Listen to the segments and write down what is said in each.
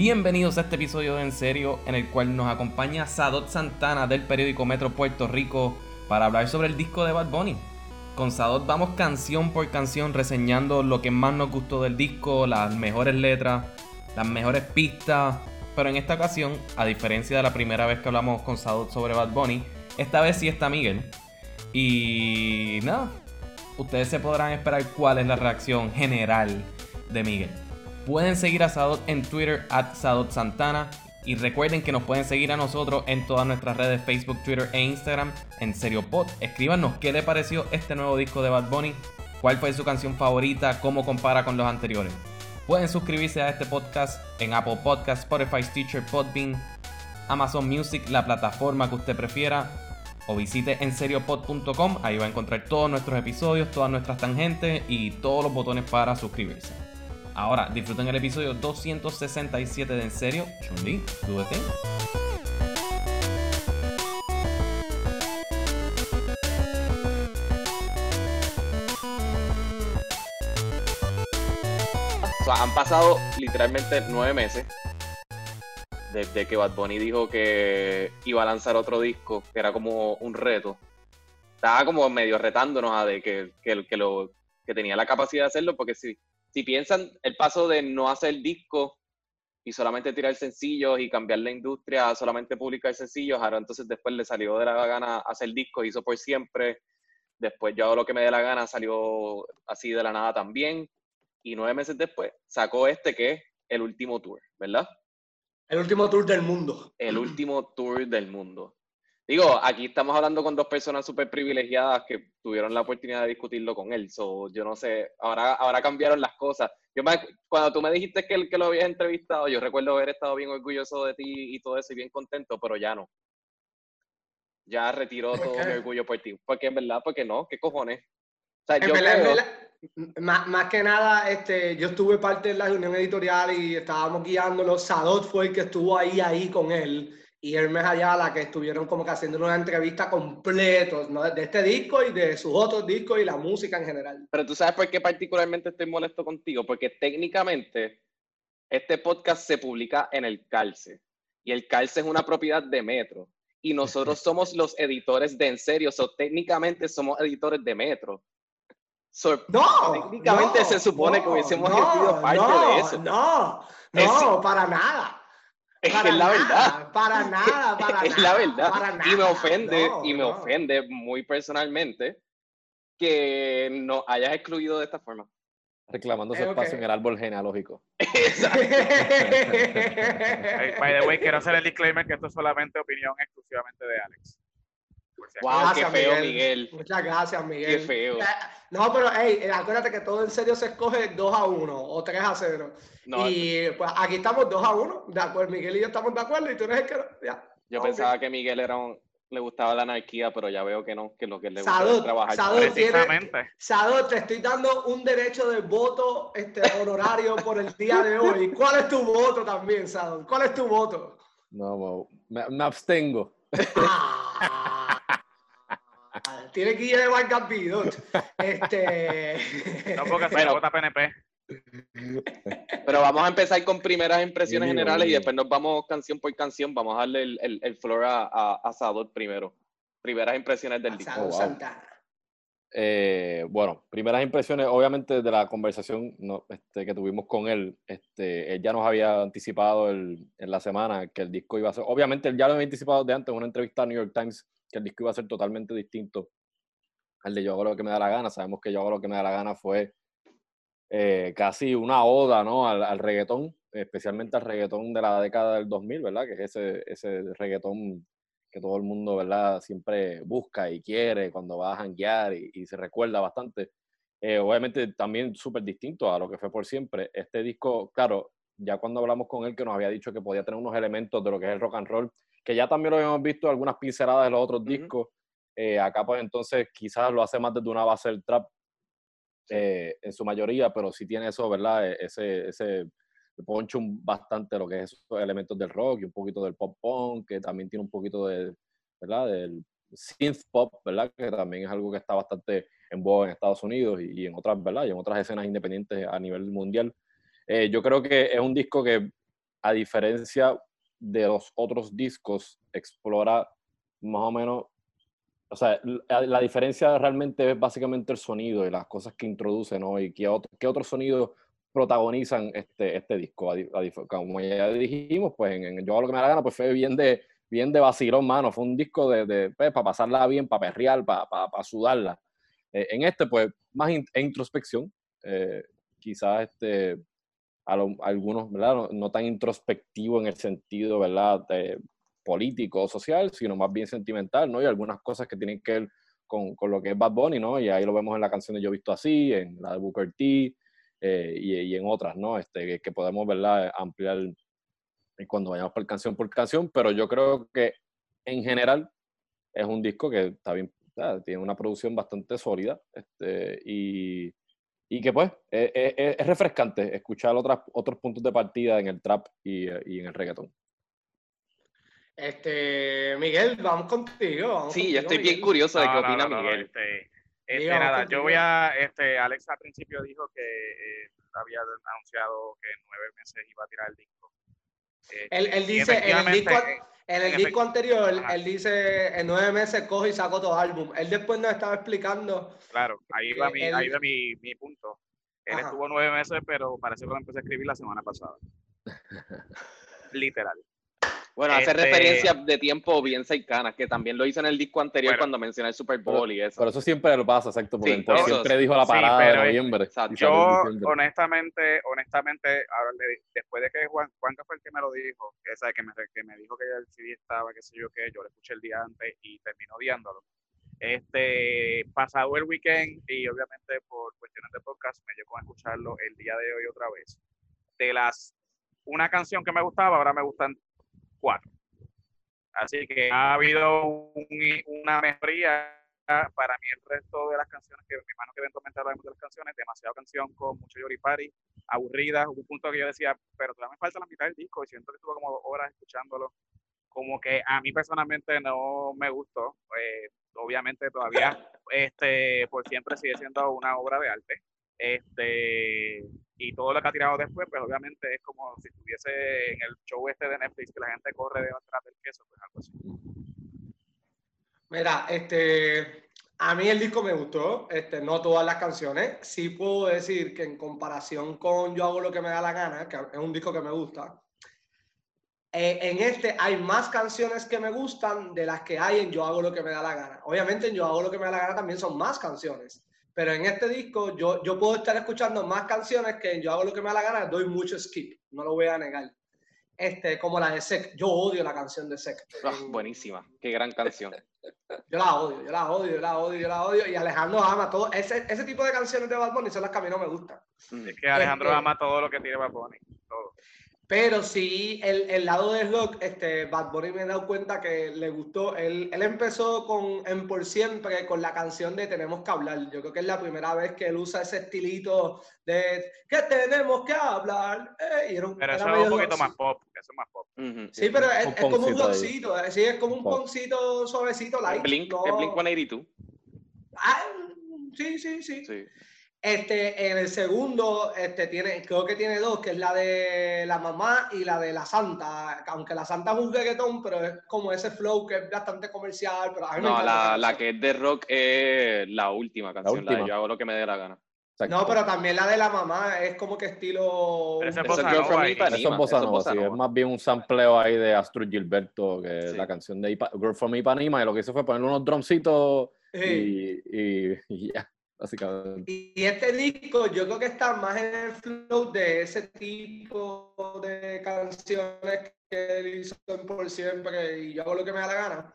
Bienvenidos a este episodio de En Serio, en el cual nos acompaña Sadot Santana del periódico Metro Puerto Rico para hablar sobre el disco de Bad Bunny. Con Sadot vamos canción por canción reseñando lo que más nos gustó del disco, las mejores letras, las mejores pistas. Pero en esta ocasión, a diferencia de la primera vez que hablamos con Sadot sobre Bad Bunny, esta vez sí está Miguel. Y nada, ustedes se podrán esperar cuál es la reacción general de Miguel. Pueden seguir a Sadot en Twitter, at Sadot Santana. Y recuerden que nos pueden seguir a nosotros en todas nuestras redes Facebook, Twitter e Instagram en SerioPod. Escríbanos qué le pareció este nuevo disco de Bad Bunny, cuál fue su canción favorita, cómo compara con los anteriores. Pueden suscribirse a este podcast en Apple Podcast, Spotify, Stitcher, Podbean, Amazon Music, la plataforma que usted prefiera. O visite enseriopod.com, ahí va a encontrar todos nuestros episodios, todas nuestras tangentes y todos los botones para suscribirse. Ahora, disfruten el episodio 267 de En Serio. Chun-Li, do. O sea, han pasado literalmente nueve meses desde que Bad Bunny dijo que iba a lanzar otro disco, que era como un reto. Estaba como medio retándonos a que, que lo, que tenía la capacidad de hacerlo, porque si, si piensan el paso de no hacer disco y solamente tirar sencillos y cambiar la industria a solamente publicar sencillos, ahora entonces después le salió de la gana hacer discos, hizo por siempre, después yo hago lo que me dé la gana, salió así de la nada también, y nueve meses después sacó este que es el último tour, ¿verdad? El último tour del mundo. El último tour del mundo. Digo, aquí estamos hablando con dos personas súper privilegiadas que tuvieron la oportunidad de discutirlo con él. So, yo no sé, ahora, ahora cambiaron las cosas. Yo me, cuando tú me dijiste que, el, que lo habías entrevistado, yo recuerdo haber estado bien orgulloso de ti y todo eso y bien contento, pero ya no. Ya retiró todo mi orgullo por ti. Porque en verdad, porque no, ¿qué cojones? O sea, yo creo... Más, más, que nada, este, yo estuve parte de la reunión editorial y estábamos guiándolo. Sadot fue el que estuvo ahí, ahí con él. Y Hermes Ayala, que estuvieron como que haciendo una entrevista completa ¿no? de este disco y de sus otros discos y la música en general. Pero tú sabes por qué particularmente estoy molesto contigo, porque técnicamente este podcast se publica en el Calce. Y el Calce es una propiedad de Metro. Y nosotros somos los editores de En Serio, o técnicamente somos editores de Metro. So, no, técnicamente no, se supone no, que hubiésemos sido parte de eso. No, no, para nada. Es para que es la nada, verdad. Para nada, para es nada. la verdad. Para nada. Y me ofende, No, y me no. ofende muy personalmente que nos hayas excluido de esta forma. reclamando su Eh, espacio en el árbol genealógico. Hey, by the way, quiero hacer el disclaimer que esto es solamente opinión exclusivamente de Alex. Wow, qué Gracias, feo, Miguel. Muchas gracias, Miguel. Qué feo. No, pero hey, acuérdate que todo en serio se escoge 2 a 1 o 3 a 0. No, y pues aquí estamos 2 a 1. De acuerdo, Miguel y yo estamos de acuerdo y tú eres el que. no- Ya. yo pensaba que Miguel era un, le gustaba la anarquía, pero ya veo que no, que lo que le gusta Salud, es trabajar. salud. tiene- Precisamente. Sado, te estoy dando un derecho de voto este, honorario por el día de hoy. ¿Cuál es tu voto también, Sado? ¿Cuál es tu voto? No, me, me abstengo. Ah, Tiene que ir de Vargas Vidot. Este. No porque se Bueno. vota PNP. Pero vamos a empezar con primeras impresiones generales y después nos vamos canción por canción. Vamos a darle el, el, el floor a, a, a Sador primero. Primeras impresiones del disco. Sado wow. Eh, bueno, primeras impresiones, obviamente, de la conversación no, este, que tuvimos con él. Este, él ya nos había anticipado el- en la semana que el disco iba a ser. Obviamente, él ya lo había anticipado de antes en una entrevista a New York Times que el disco iba a ser totalmente distinto al de Yo hago lo que me da la gana. Sabemos que Yo hago lo que me da la gana fue eh, casi una oda ¿no? al, al reggaetón, especialmente al reggaetón de la década del 2000, ¿verdad? Que es ese, ese reggaetón que todo el mundo, ¿verdad? Siempre busca y quiere cuando va a janguear y, y se recuerda bastante. Eh, obviamente también súper distinto a lo que fue por siempre. Este disco, claro, ya cuando hablamos con él que nos había dicho que podía tener unos elementos de lo que es el rock and roll, que ya también lo habíamos visto algunas pinceladas de los otros discos, eh, acá pues entonces quizás lo hace más desde una base del trap eh, en su mayoría, pero sí tiene eso, ¿verdad? E- Ese, ese poncho bastante lo que es esos elementos del rock y un poquito del pop punk, que también tiene un poquito de, ¿verdad? Del synth pop, ¿verdad? Que también es algo que está bastante en voga en Estados Unidos y, y en otras, ¿verdad? Y en otras escenas independientes a nivel mundial. Eh, yo creo que es un disco que a diferencia de los otros discos, explora más o menos, o sea, la, diferencia realmente es básicamente el sonido y las cosas que introduce, ¿no? Y qué, otro, qué otros sonidos protagonizan este, este disco. como ya dijimos, pues en, Yo hago lo que me da la gana, pues fue bien de, bien de vacilón, mano. Fue un disco de, de pues, para pasarla bien, para perrear, para, para, sudarla. Eh, en este, pues, más introspección. Eh, quizás este, a, algunos, ¿verdad? No, tan introspectivo en el sentido, ¿verdad? Político o social, sino más bien sentimental, ¿no? Y algunas cosas que tienen que ver con, con, lo que es Bad Bunny, ¿no? Y ahí lo vemos en la canción de Yo visto así, en la de Booker T, eh, y, en otras, ¿no? Este, que podemos, ¿verdad? Ampliar cuando vayamos por canción por canción, pero yo creo que en general es un disco que está bien, tiene una producción bastante sólida este, y, y que pues es, e, e, es, refrescante escuchar otras, otros puntos de partida en el trap y, y en el reggaetón. Este, Miguel, vamos contigo. sí, yo estoy bien curioso de qué opina Miguel. Este, este, nada, yo voy a, este, Alex al principio dijo que eh, había anunciado que en nueve meses iba a tirar el disco. Eh, él, dice, en el disco, en el disco anterior, él dice, en nueve meses cojo y saco todo álbum. Él después nos estaba explicando. Claro, ahí va, mi, ahí va mi, mi punto. Él estuvo nueve meses, pero parece que lo empecé a escribir la semana pasada. Literal. Bueno, hace este referencia de tiempo bien cercana, que también lo hizo en el disco anterior cuando mencioné el Super Bowl y eso. Pero eso siempre lo pasa, exacto, porque siempre dijo la parada de noviembre. Yo, honestamente, honestamente, después de que Juan, Juan fue el que me lo dijo, que, ¿sabe? que, me, que me dijo que el CD estaba, qué sé yo qué, yo lo escuché el día antes y terminó odiándolo. Este, pasado el weekend y obviamente por cuestiones de podcast me llegó a escucharlo el día de hoy otra vez. De las, una canción que me gustaba, ahora me gustan cuatro. Así que ha habido una mejoría para mí el resto de las canciones, que mi hermano que eventualmente hablamos de las canciones, demasiada canción con mucho yoripari, aburrida, hubo un punto que yo decía, pero todavía me falta la mitad del disco y siento que estuve como horas escuchándolo, como que a mí personalmente no me gustó, eh, obviamente todavía este, por siempre sigue siendo una obra de arte, este, y todo lo que ha tirado después, pues obviamente es como si estuviese en el show este de Netflix que la gente corre detrás del queso, pues algo así. Mira, este, a mí el disco me gustó, este, no todas las canciones. Sí puedo decir que en comparación con Yo hago lo que me da la gana, que es un disco que me gusta, eh, en este hay más canciones que me gustan de las que hay en Yo hago lo que me da la gana. Obviamente en Yo hago lo que me da la gana también son más canciones pero en este disco yo, yo puedo estar escuchando más canciones que yo hago lo que me da la gana, doy mucho skip, no lo voy a negar. Este, como la de Sec, yo odio la canción de Sec. Ah, buenísima, qué gran canción. yo la odio, yo la odio, yo la odio, yo la odio, y Alejandro ama todo, ese, ese tipo de canciones de Bad Bunny son las que a mí no me gustan. Es que Alejandro este ama todo lo que tiene Bad Bunny. Pero sí, el, el, lado del rock, este, Bad Bunny me he dado cuenta que le gustó. Él, él, empezó con En Por Siempre con la canción de Tenemos que hablar. Yo creo que es la primera vez que él usa ese estilito de que tenemos que hablar. Eh, y pero eso es un poquito más pop. Eso es más pop. Sí, pero es, como un rockcito. Eh, sí, es como un poncito suavecito, light. Blink, no... Blink 182. Ah, sí, sí, sí. sí. Este, en el segundo, este, tiene, creo que tiene dos, que es la de la mamá y la de la santa. Aunque la santa es un reggaetón, pero es como ese flow que es bastante comercial. Pero no, la, la, que es de rock es la última canción, la, yo hago lo que me dé la gana. No, pero también la de la mamá es como que estilo. Pero es es más bien un sampleo ahí de Astrid Gilberto, que es la canción de Girl from Ipanema, y lo que hizo fue ponerle unos drumcitos y, y ya básicamente. Y este disco yo creo que está más en el flow de ese tipo de canciones que él hizo por siempre y yo hago lo que me da la gana.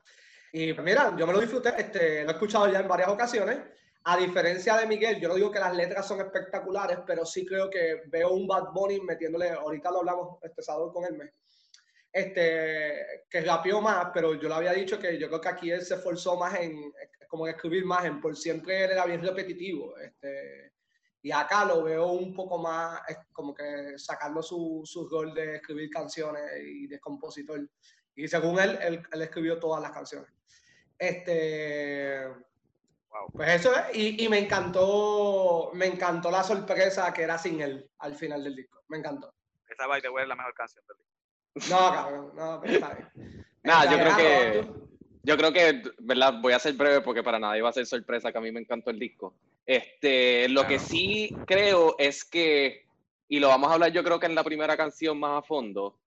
Y pues mira, yo me lo disfruté, este, lo he escuchado ya en varias ocasiones. A diferencia de Miguel, yo no digo que las letras son espectaculares, pero sí creo que veo un Bad Bunny metiéndole, ahorita lo hablamos este sábado con él, este, que rapió más, pero yo le había dicho que yo creo que aquí él se esforzó más en, como escribir más, en por siempre era bien repetitivo, este, y acá lo veo un poco más como que sacando su, su rol de escribir canciones y de compositor. Y según él, él, escribió todas las canciones. Este, Pues eso es, y, y, me encantó, me encantó la sorpresa que era sin él al final del disco, me encantó. Esa by the way es la mejor canción del disco. No, cabrón, no, pero está bien. Nada, yo creo que, yo creo que, ¿verdad? Voy a ser breve porque para nadie va a ser sorpresa que a mí me encantó el disco. Este, lo que sí creo es que, y lo vamos a hablar yo creo que en la primera canción más a fondo,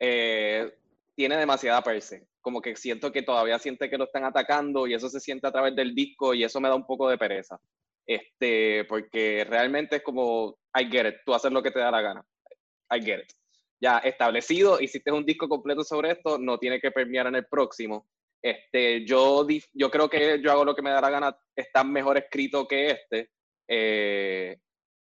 eh, tiene demasiada per se. Como que siento que todavía siente que lo están atacando y eso se siente a través del disco y eso me da un poco de pereza. Este, porque realmente es como, I get it, tú haces lo que te da la gana. I get it. Ya establecido, hiciste un disco completo sobre esto, no tiene que permear en el próximo. Este, yo, yo creo que yo hago lo que me da la gana, está mejor escrito que este. eh,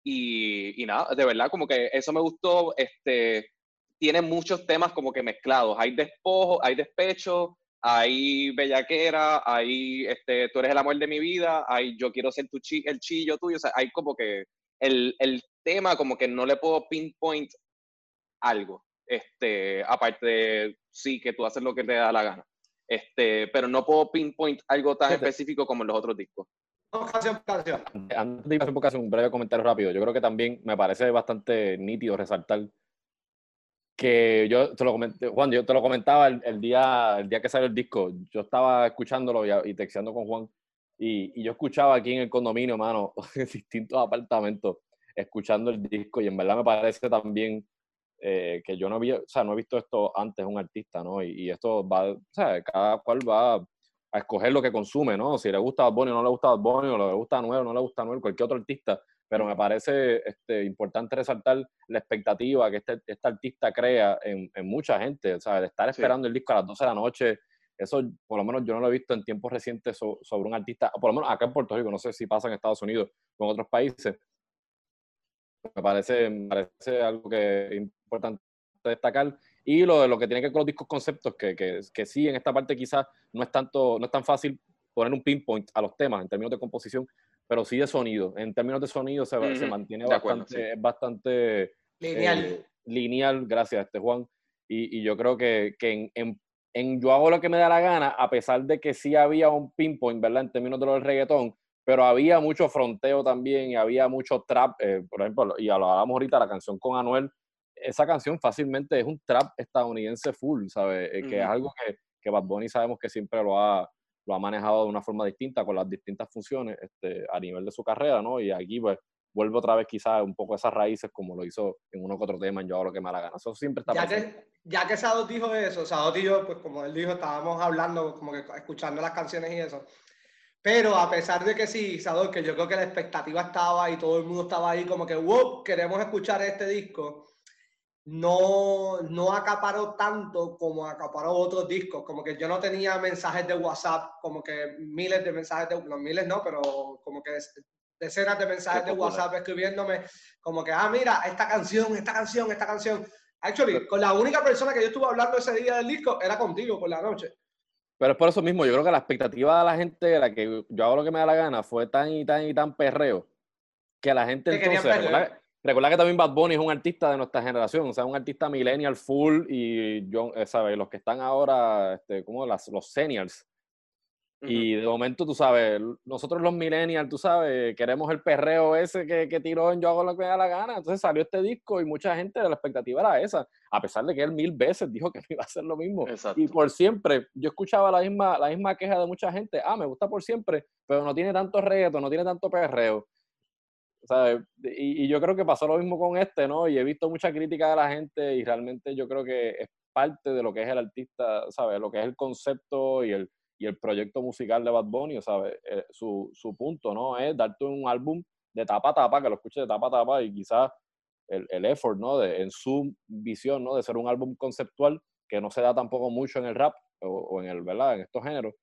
y, y nada, de verdad, como que eso me gustó. Este, tiene muchos temas como que mezclados. Hay despojo, hay despecho, hay bellaquera, hay este, tú eres el amor de mi vida, hay yo quiero ser tu chi- el chillo tuyo. O sea, hay como que el, el tema, como que no le puedo pinpoint algo. Este, aparte de sí, que tú haces lo que te da la gana. Este, pero no puedo pinpoint algo tan específico como en los otros discos. Canción. Antes de ir a hacer un breve comentario rápido, yo creo que también me parece bastante nítido resaltar que yo te lo comenté, Juan, yo te lo comentaba el, el día, el día que salió el disco, yo estaba escuchándolo y, y texteando con Juan y, y yo escuchaba aquí en el condominio, mano, en distintos apartamentos, escuchando el disco y en verdad me parece también eh, que yo no había, o sea, no he visto esto antes un artista, ¿no? Y, y esto va, o sea, cada cual va a escoger lo que consume, ¿no? Si le gusta Bad Bunny o no le gusta Bad Bunny, o le gusta Anuel o no le gusta Anuel, cualquier otro artista, pero me parece este, importante resaltar la expectativa que este, este artista crea en, en mucha gente, o sea, de estar Sí. esperando el disco a las 12 de la noche, eso por lo menos yo no lo he visto en tiempos recientes so- sobre un artista, por lo menos acá en Puerto Rico, no sé si pasa en Estados Unidos o en otros países, me parece, me parece algo que importante destacar. Y lo de lo que tiene que ver con los discos conceptos, que, que, que sí, en esta parte quizás no es tanto, no es tan fácil poner un pinpoint a los temas en términos de composición, pero sí de sonido. En términos de sonido se, se Ujú, mantiene de acuerdo, bastante, sí. es bastante Lineal. eh, lineal, gracias, este Juan. Y, y yo creo que, que en, en, en Yo hago lo que me da la gana, a pesar de que sí había un pinpoint, ¿verdad? En términos de lo del reggaetón, pero había mucho fronteo también y había mucho trap, eh, por ejemplo, y hablábamos ahorita, la canción con Anuel, esa canción fácilmente es un trap estadounidense full, ¿sabes? Eh, que es Ujú. algo que, que Bad Bunny sabemos que siempre lo ha, lo ha manejado de una forma distinta, con las distintas funciones este, a nivel de su carrera, ¿no? Y aquí, pues, vuelve otra vez quizás un poco esas raíces como lo hizo en uno que otro tema en Yo hago lo que me da la gana. Eso siempre está Ya presente. que, ya que Sadot dijo eso, Sadot y yo, pues como él dijo, estábamos hablando, como que escuchando las canciones y eso. Pero a pesar de que sí, Sadot, que yo creo que la expectativa estaba y todo el mundo estaba ahí como que, wow, queremos escuchar este disco, no, no acaparó tanto como acaparó otros discos. Como que yo no tenía mensajes de WhatsApp, como que miles de mensajes de, no miles no, pero como que decenas de mensajes de. WhatsApp escribiéndome como que, ah, mira, esta canción, esta canción, esta canción. Actually, con la única persona que yo estuve hablando ese día del disco era contigo por la noche. Pero es por eso mismo, yo creo que la expectativa de la gente de la que yo hago lo que me da la gana fue tan y tan y tan perreo que la gente entonces. Recuerda, que también Bad Bunny es un artista de nuestra generación, o sea, un artista millennial full y yo, eh, ¿sabes? Los que están ahora, este, como las, los seniors. Y de momento, tú sabes, nosotros los millennials, tú sabes, queremos el perreo ese que, que tiró en Yo hago lo que me da la gana. Entonces salió este disco y mucha gente, la expectativa era esa, a pesar de que él mil veces dijo que no iba a hacer lo mismo. Exacto. Y por siempre, yo escuchaba la misma, la misma queja de mucha gente, ah, me gusta por siempre, pero no tiene tanto reto, no tiene tanto perreo. Y, y yo creo que pasó lo mismo con este, ¿no? Y he visto mucha crítica de la gente y realmente yo creo que es parte de lo que es el artista, ¿sabes? Lo que es el concepto y el, y el proyecto musical de Bad Bunny, ¿sabes? Eh, su, su punto, ¿no? Es darte un álbum de tapa a tapa, que lo escuches de tapa a tapa y quizás el, el effort, ¿no? De, en su visión, ¿no? De ser un álbum conceptual que no se da tampoco mucho en el rap o, o en el, ¿verdad? En estos géneros.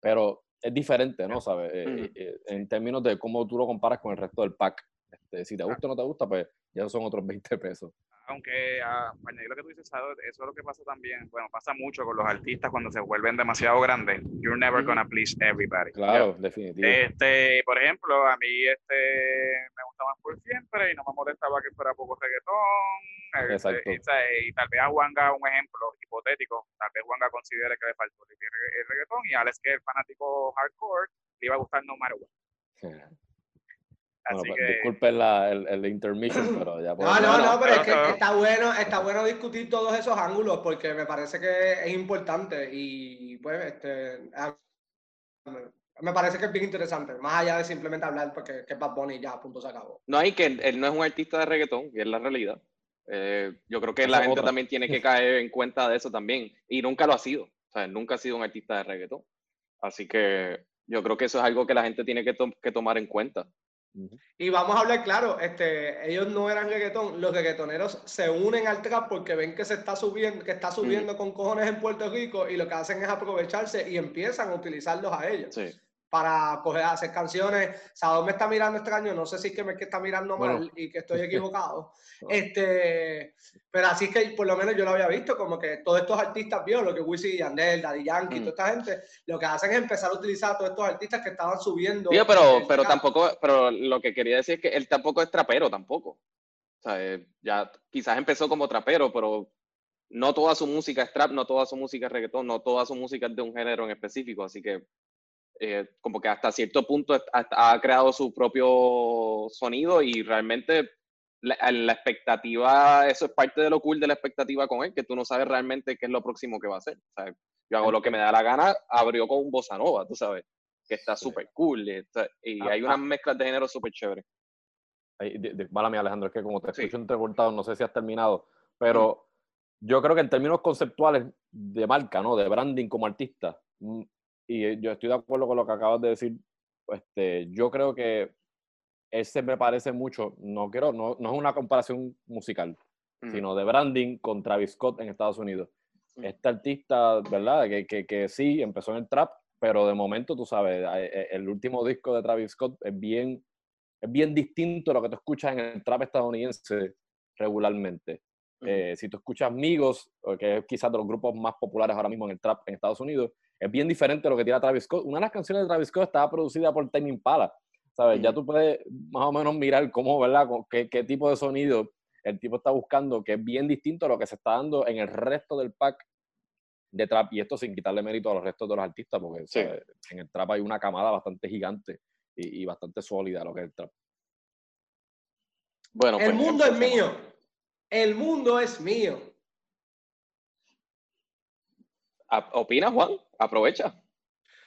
Pero es diferente, ¿no? ¿Sabes? Eh, Ujú. eh, eh, en términos de cómo tú lo comparas con el resto del pack. Este, si te gusta o no te gusta, pues ya son otros 20 pesos. Aunque para añadir lo que tú dices, eso es lo que pasa también, bueno, pasa mucho con los artistas cuando se vuelven demasiado grandes. You're never gonna please everybody. Claro, definitivo. Este, por ejemplo, a mí este me gusta más por siempre y no me molestaba que fuera poco reggaetón. este, Exacto. y, ¿sabes? y tal vez a Juanga, un ejemplo hipotético, tal vez Juanga considere que le faltó el, regga- el reggaetón y Alex, que es fanático hardcore, le iba a gustar no matter what. Pues, que... Disculpen la, el, el, intermission, pero ya No, no, no, pero es que está bueno, está bueno discutir todos esos ángulos porque me parece que es importante y pues este me parece que es bien interesante, más allá de simplemente hablar porque que es Bad Bunny ya, punto se acabó. No, hay que él no es un artista de reggaetón, y es la realidad. Eh, yo creo que la gente también tiene que caer en cuenta de eso también, y nunca lo ha sido, o sea, nunca ha sido un artista de reggaetón. Así que yo creo que eso es algo que la gente tiene que, que tomar en cuenta. Y vamos a hablar claro, este, ellos no eran reggaetón, los reggaetoneros se unen al trap porque ven que se está subiendo, que está subiendo con cojones en Puerto Rico y lo que hacen es aprovecharse y empiezan a utilizarlos a ellos. Sí para coger, hacer canciones. Sador me está mirando extraño, no sé si es que me está mirando mal y que estoy equivocado. este, pero así que por lo menos yo lo había visto, como que todos estos artistas vio lo que Wisin y Yandel, Daddy Yankee, mm. toda esta gente, lo que hacen es empezar a utilizar a todos estos artistas que estaban subiendo. Pero, pero tampoco, pero lo que quería decir es que él tampoco es trapero tampoco. O sea, eh, ya quizás empezó como trapero, pero no toda su música es trap, no toda su música es reggaetón, no toda su música es de un género en específico, así que eh, como que hasta cierto punto ha, creado su propio sonido y realmente la, expectativa, eso es parte de lo cool de la expectativa con él, que tú no sabes realmente qué es lo próximo que va a hacer. yo hago lo que me da la gana, abrió con un bossa nova, tú sabes, que está súper cool y, ah, hay unas ah. mezclas de género súper chévere. Mía, Alejandro, es que como te escucho entrecortado, no sé si has terminado, pero yo creo que en términos conceptuales de marca, ¿no? De branding como artista, mm, y yo estoy de acuerdo con lo que acabas de decir. Este, yo creo que ese me parece mucho, no quiero, no, no es una comparación musical, sino de branding con Travis Scott en Estados Unidos. Este artista, ¿verdad? Que, que, que, sí, empezó en el trap, pero de momento, tú sabes, e, el último disco de Travis Scott es bien, es bien distinto a lo que tú escuchas en el trap estadounidense regularmente. Eh, si tú escuchas Migos, que es quizás de los grupos más populares ahora mismo en el trap en Estados Unidos, es bien diferente a lo que tiene Travis Scott. Una de las canciones de Travis Scott estaba producida por Tame Impala, ¿sabes? Ya tú puedes más o menos mirar cómo, ¿verdad? Qué, qué tipo de sonido el tipo está buscando, que es bien distinto a lo que se está dando en el resto del pack de trap, y esto sin quitarle mérito a los restos de los artistas, porque en el trap hay una camada bastante gigante y, bastante sólida lo que es el trap. Bueno, el pues, mundo es mío. El mundo es mío. ¿Opina, Juan? Aprovecha.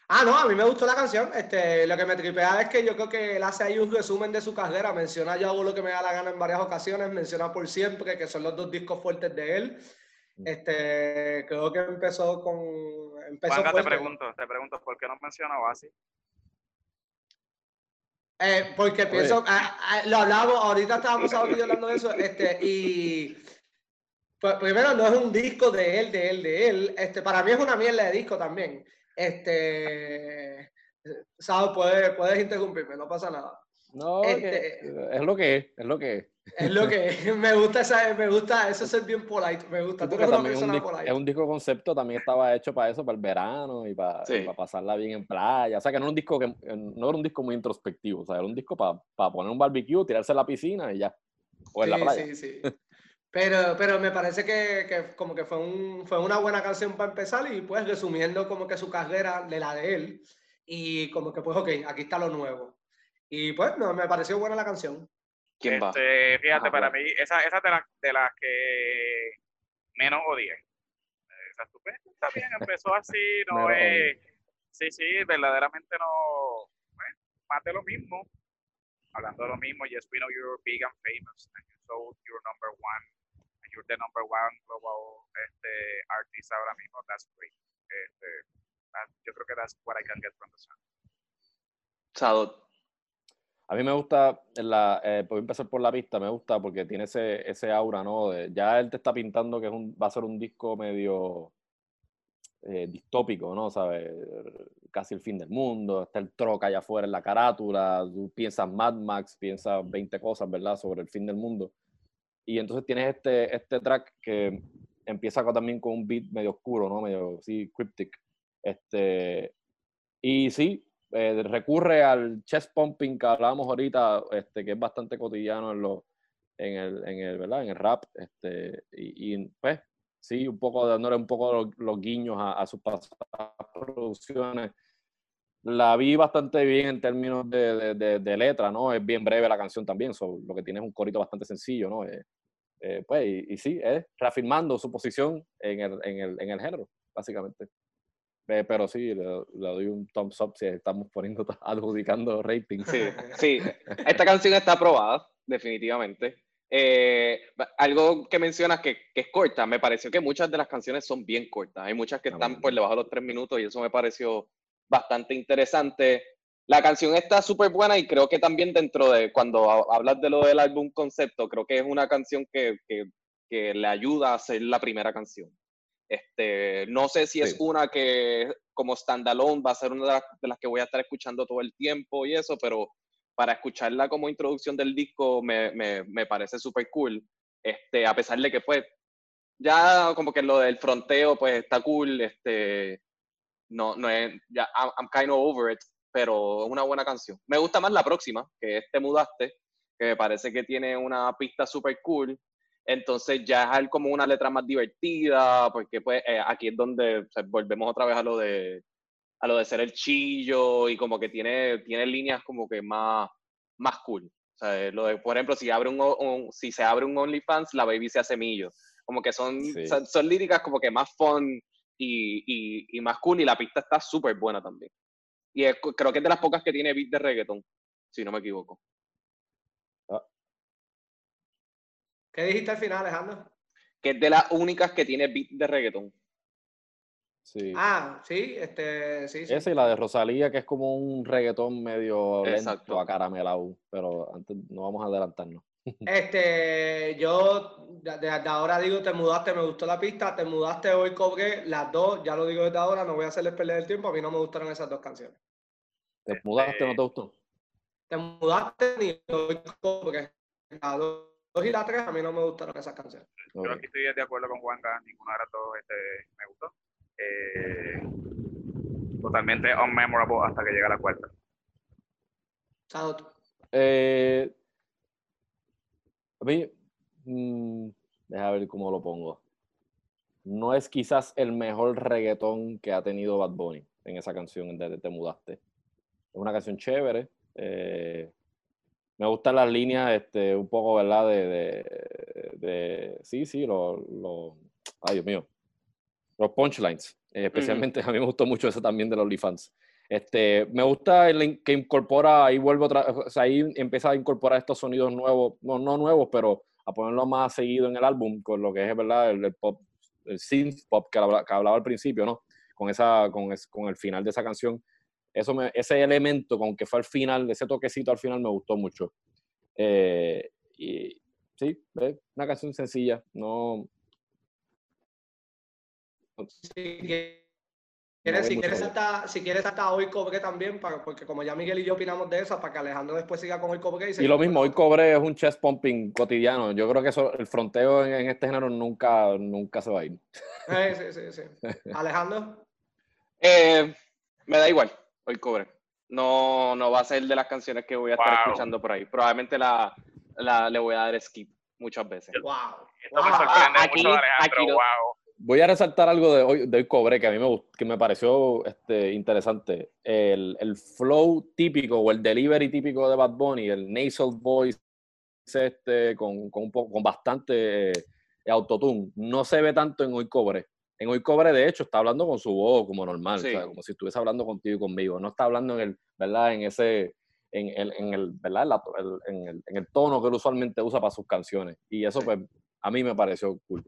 Ah, no, a mí me gustó la canción. Este, lo que me tripea es que yo creo que él hace ahí un resumen de su carrera. Menciona Yo hago lo que me da la gana en varias ocasiones. Menciona por siempre, que son los dos discos fuertes de él. Mm. Este, creo que empezó con. Empezó te pregunto, te pregunto, ¿por qué no menciona Oasis? Eh, porque pienso, ah, lo hablamos, ahorita estábamos hablando de eso, este, y pues, primero, no es un disco de él, de él, de él. Este, para mí es una mierda de disco también. Este, Sao, puedes, puedes interrumpirme, no pasa nada. No, este, es lo que es, es lo que es. Es lo que es. Me gusta, esa, me gusta eso ser bien polite, me gusta. Tú eres una persona un polite. Es un disco concepto, también estaba hecho para eso, para el verano y para, para, pasarla bien en playa. O sea, que no, era un disco que, no era un disco muy introspectivo, o sea, era un disco para, para poner un barbecue, tirarse a la piscina y ya. O en la playa. Sí, sí. Pero, pero me parece que, que, como que fue, un, fue una buena canción para empezar y pues resumiendo como que su carrera de la de él y como que pues ok, aquí está lo nuevo. Y pues no, me pareció buena la canción. ¿Quién va? Este, fíjate, para mí, esa, esa de, de las que menos odié. Esa estupenda, está bien, empezó así, no es... Sí, sí, verdaderamente no... Bueno, más de lo mismo. Hablando de lo mismo, yes, we know you're big and famous and you sold your number one you're the number one global este, artist ahora mismo, that's great. Este, yo creo que that's what I can get from the song. Salud. A mí me gusta, la, eh, empezar por la pista, me gusta porque tiene ese, ese aura, ¿no? ya él te está pintando que es un, va a ser un disco medio eh, distópico, ¿no? ¿Sabes? Casi el fin del mundo, está el troca allá afuera en la carátula, tú piensas Mad Max, piensas 20 cosas, ¿verdad? Sobre el fin del mundo. Y entonces tienes este, este track que empieza también con un beat medio oscuro, ¿no? Medio, sí, cryptic. Este, y sí, eh, recurre al chest pumping que hablábamos ahorita, este, que es bastante cotidiano en, lo, en, el, en, el, ¿verdad? en el rap. Este, y, pues, sí, un poco dándole un poco los, guiños a, sus pasadas producciones. la vi bastante bien en términos de, de, letra, ¿no? Es bien breve la canción también, lo que tiene es un corito bastante sencillo, ¿no? Eh, eh, pues, y, sí, es reafirmando su posición en el, en el, en el género, básicamente. Eh, pero sí, le, doy un thumbs up si estamos poniendo, adjudicando rating. Sí, sí. Esta canción está aprobada, definitivamente. algo que mencionas que, que, es corta, me pareció que muchas de las canciones son bien cortas. Hay muchas que están por debajo de los tres minutos y eso me pareció bastante interesante. La canción está súper buena y creo que también dentro de, cuando hablas de lo del álbum concepto, creo que es una canción que, que, que le ayuda a ser la primera canción. Este, no sé si es una que como standalone va a ser una de las, que voy a estar escuchando todo el tiempo y eso, pero para escucharla como introducción del disco me, me, me parece súper cool. Este, a pesar de que pues ya como que lo del fronteo pues está cool, este, no, no es, ya, I'm, kind of over it, pero es una buena canción. Me gusta más la próxima, que es Te Mudaste, que me parece que tiene una pista super cool. Entonces ya es como una letra más divertida, porque pues eh, aquí es donde volvemos otra vez a lo de a lo de ser el chillo y como que tiene, tiene líneas como que más, más cool. O sea, lo de, por ejemplo, si, abre un, si se abre un OnlyFans, la baby se hace millo. Como que son, son, son, líricas como que más fun, y, y, más cool y la pista está súper buena también. Y creo que es de las pocas que tiene beat de reggaeton, si no me equivoco. Ah. ¿Qué dijiste al final, Alejandro? Que es de las únicas que tiene beat de reggaeton. Sí. Ah, sí, este, sí, Esa y la de Rosalía, que es como un reggaetón medio Exacto. lento, acaramelado, pero antes no vamos a adelantarnos. Este, yo desde ahora digo, te mudaste, me gustó la pista, te mudaste, hoy cobré las dos, ya lo digo desde ahora, no voy a hacerles perder el tiempo, a mí no me gustaron esas dos canciones. ¿Te mudaste, no te gustó? Te mudaste ni hoy cobré. Las dos y la tres a mí no me gustaron esas canciones. Yo aquí estoy de acuerdo con Juanca, ninguna de las dos este, me gustó. Eh, totalmente unmemorable hasta que llega la cuarta. Eh, a mí, mm, deja ver cómo lo pongo. No es quizás el mejor reggaetón que ha tenido Bad Bunny en esa canción de Te Mudaste. Es una canción chévere. Eh, me gustan las líneas, este, un poco, ¿verdad? De, de, sí, sí, los, lo, ay Dios mío, los punchlines. Eh, especialmente a mí me gustó mucho eso también de los OnlyFans. Este, me gusta el, que incorpora, ahí vuelvo otra, o sea, ahí empieza a incorporar estos sonidos nuevos, no, no nuevos, pero a ponerlo más seguido en el álbum, con lo que es, ¿verdad? El, pop, el synth pop que, hablaba al principio, ¿no? Con, esa, con, con el final de esa canción. Eso ese elemento, con que fue al final, ese toquecito al final me gustó mucho. Eh, y sí, una canción sencilla, no... Si, quieres hasta, si quieres hasta hoy cobre también, para, porque como ya Miguel y yo opinamos de eso, para que Alejandro después siga con el cobre. Y, lo mismo, hoy cobre es un chest pumping cotidiano. Yo creo que eso, el fronteo en, este género nunca, nunca se va a ir. sí, sí, sí. Alejandro. Eh, me da igual, hoy cobre. No, no va a ser de las canciones que voy a estar escuchando por ahí. Probablemente la, la, le voy a dar skip muchas veces. Wow. Esto me sorprende mucho, Alejandro. wow. Voy a resaltar algo de hoy, de hoy cobré que a mí me, que me pareció este, interesante. El, el, flow típico o el delivery típico de Bad Bunny, el nasal voice este, con, con, un poco, con bastante eh, autotune, no se ve tanto en Hoy Cobre. En Hoy Cobre, de hecho, está hablando con su voz como normal, como si estuviese hablando contigo y conmigo. No está hablando en el, ¿verdad? En ese, en el, en el, ¿verdad? en, el, en el tono que él usualmente usa para sus canciones. Y eso, pues, a mí me pareció cool.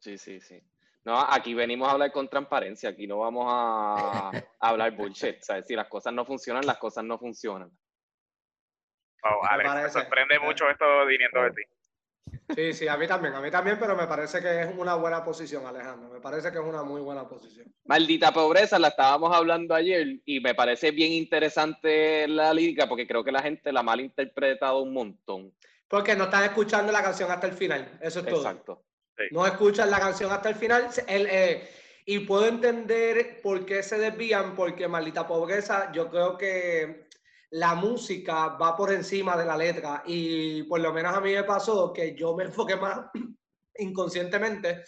Sí, sí, sí. No, aquí venimos a hablar con transparencia, aquí no vamos a, hablar bullshit. ¿sabes? Si las cosas no funcionan, las cosas no funcionan. Oh, Alex, me, sorprende mucho esto viniendo de ti. Sí, sí, a mí también, a mí también, pero me parece que es una buena posición, Alejandro. Me parece que es una muy buena posición. Maldita pobreza, la estábamos hablando ayer y me parece bien interesante la lírica porque creo que la gente la ha malinterpretado un montón. Porque no están escuchando la canción hasta el final, eso es todo. Exacto. No escuchan la canción hasta el final. Eh, y puedo entender por qué se desvían, porque maldita pobreza, yo creo que la música va por encima de la letra. Y por lo menos a mí me pasó que yo me enfoqué más inconscientemente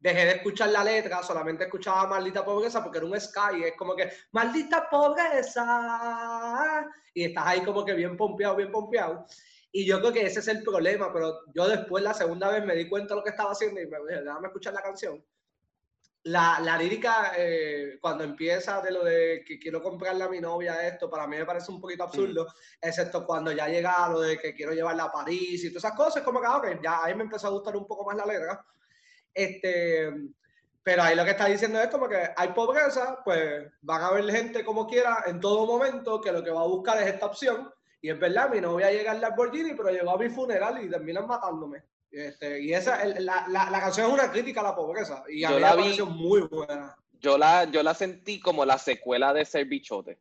dejé de escuchar la letra, solamente escuchaba maldita pobreza porque era un sky, es como que maldita pobreza, y estás ahí como que bien pompeado, bien pompeado. Y yo creo que ese es el problema, pero yo después la segunda vez me di cuenta de lo que estaba haciendo y me dije, déjame escuchar la canción. La, la lírica, eh, cuando empieza de lo de que quiero comprarle a mi novia esto, para mí me parece un poquito absurdo, excepto cuando ya llega a lo de que quiero llevarla a París y todas esas cosas, como que, ah, ok, ya ahí me empezó a gustar un poco más la letra. Este, pero ahí lo que está diciendo es como que hay pobreza, pues van a haber gente como quiera en todo momento que lo que va a buscar es esta opción y es verdad, mi novia llega al Lamborghini, pero llegó a mi funeral y terminan matándome. Este, y esa, la, la, la, canción es una crítica a la pobreza. Y a yo mí la vi, muy buena. Yo la, yo la sentí como la secuela de Ser Bichote.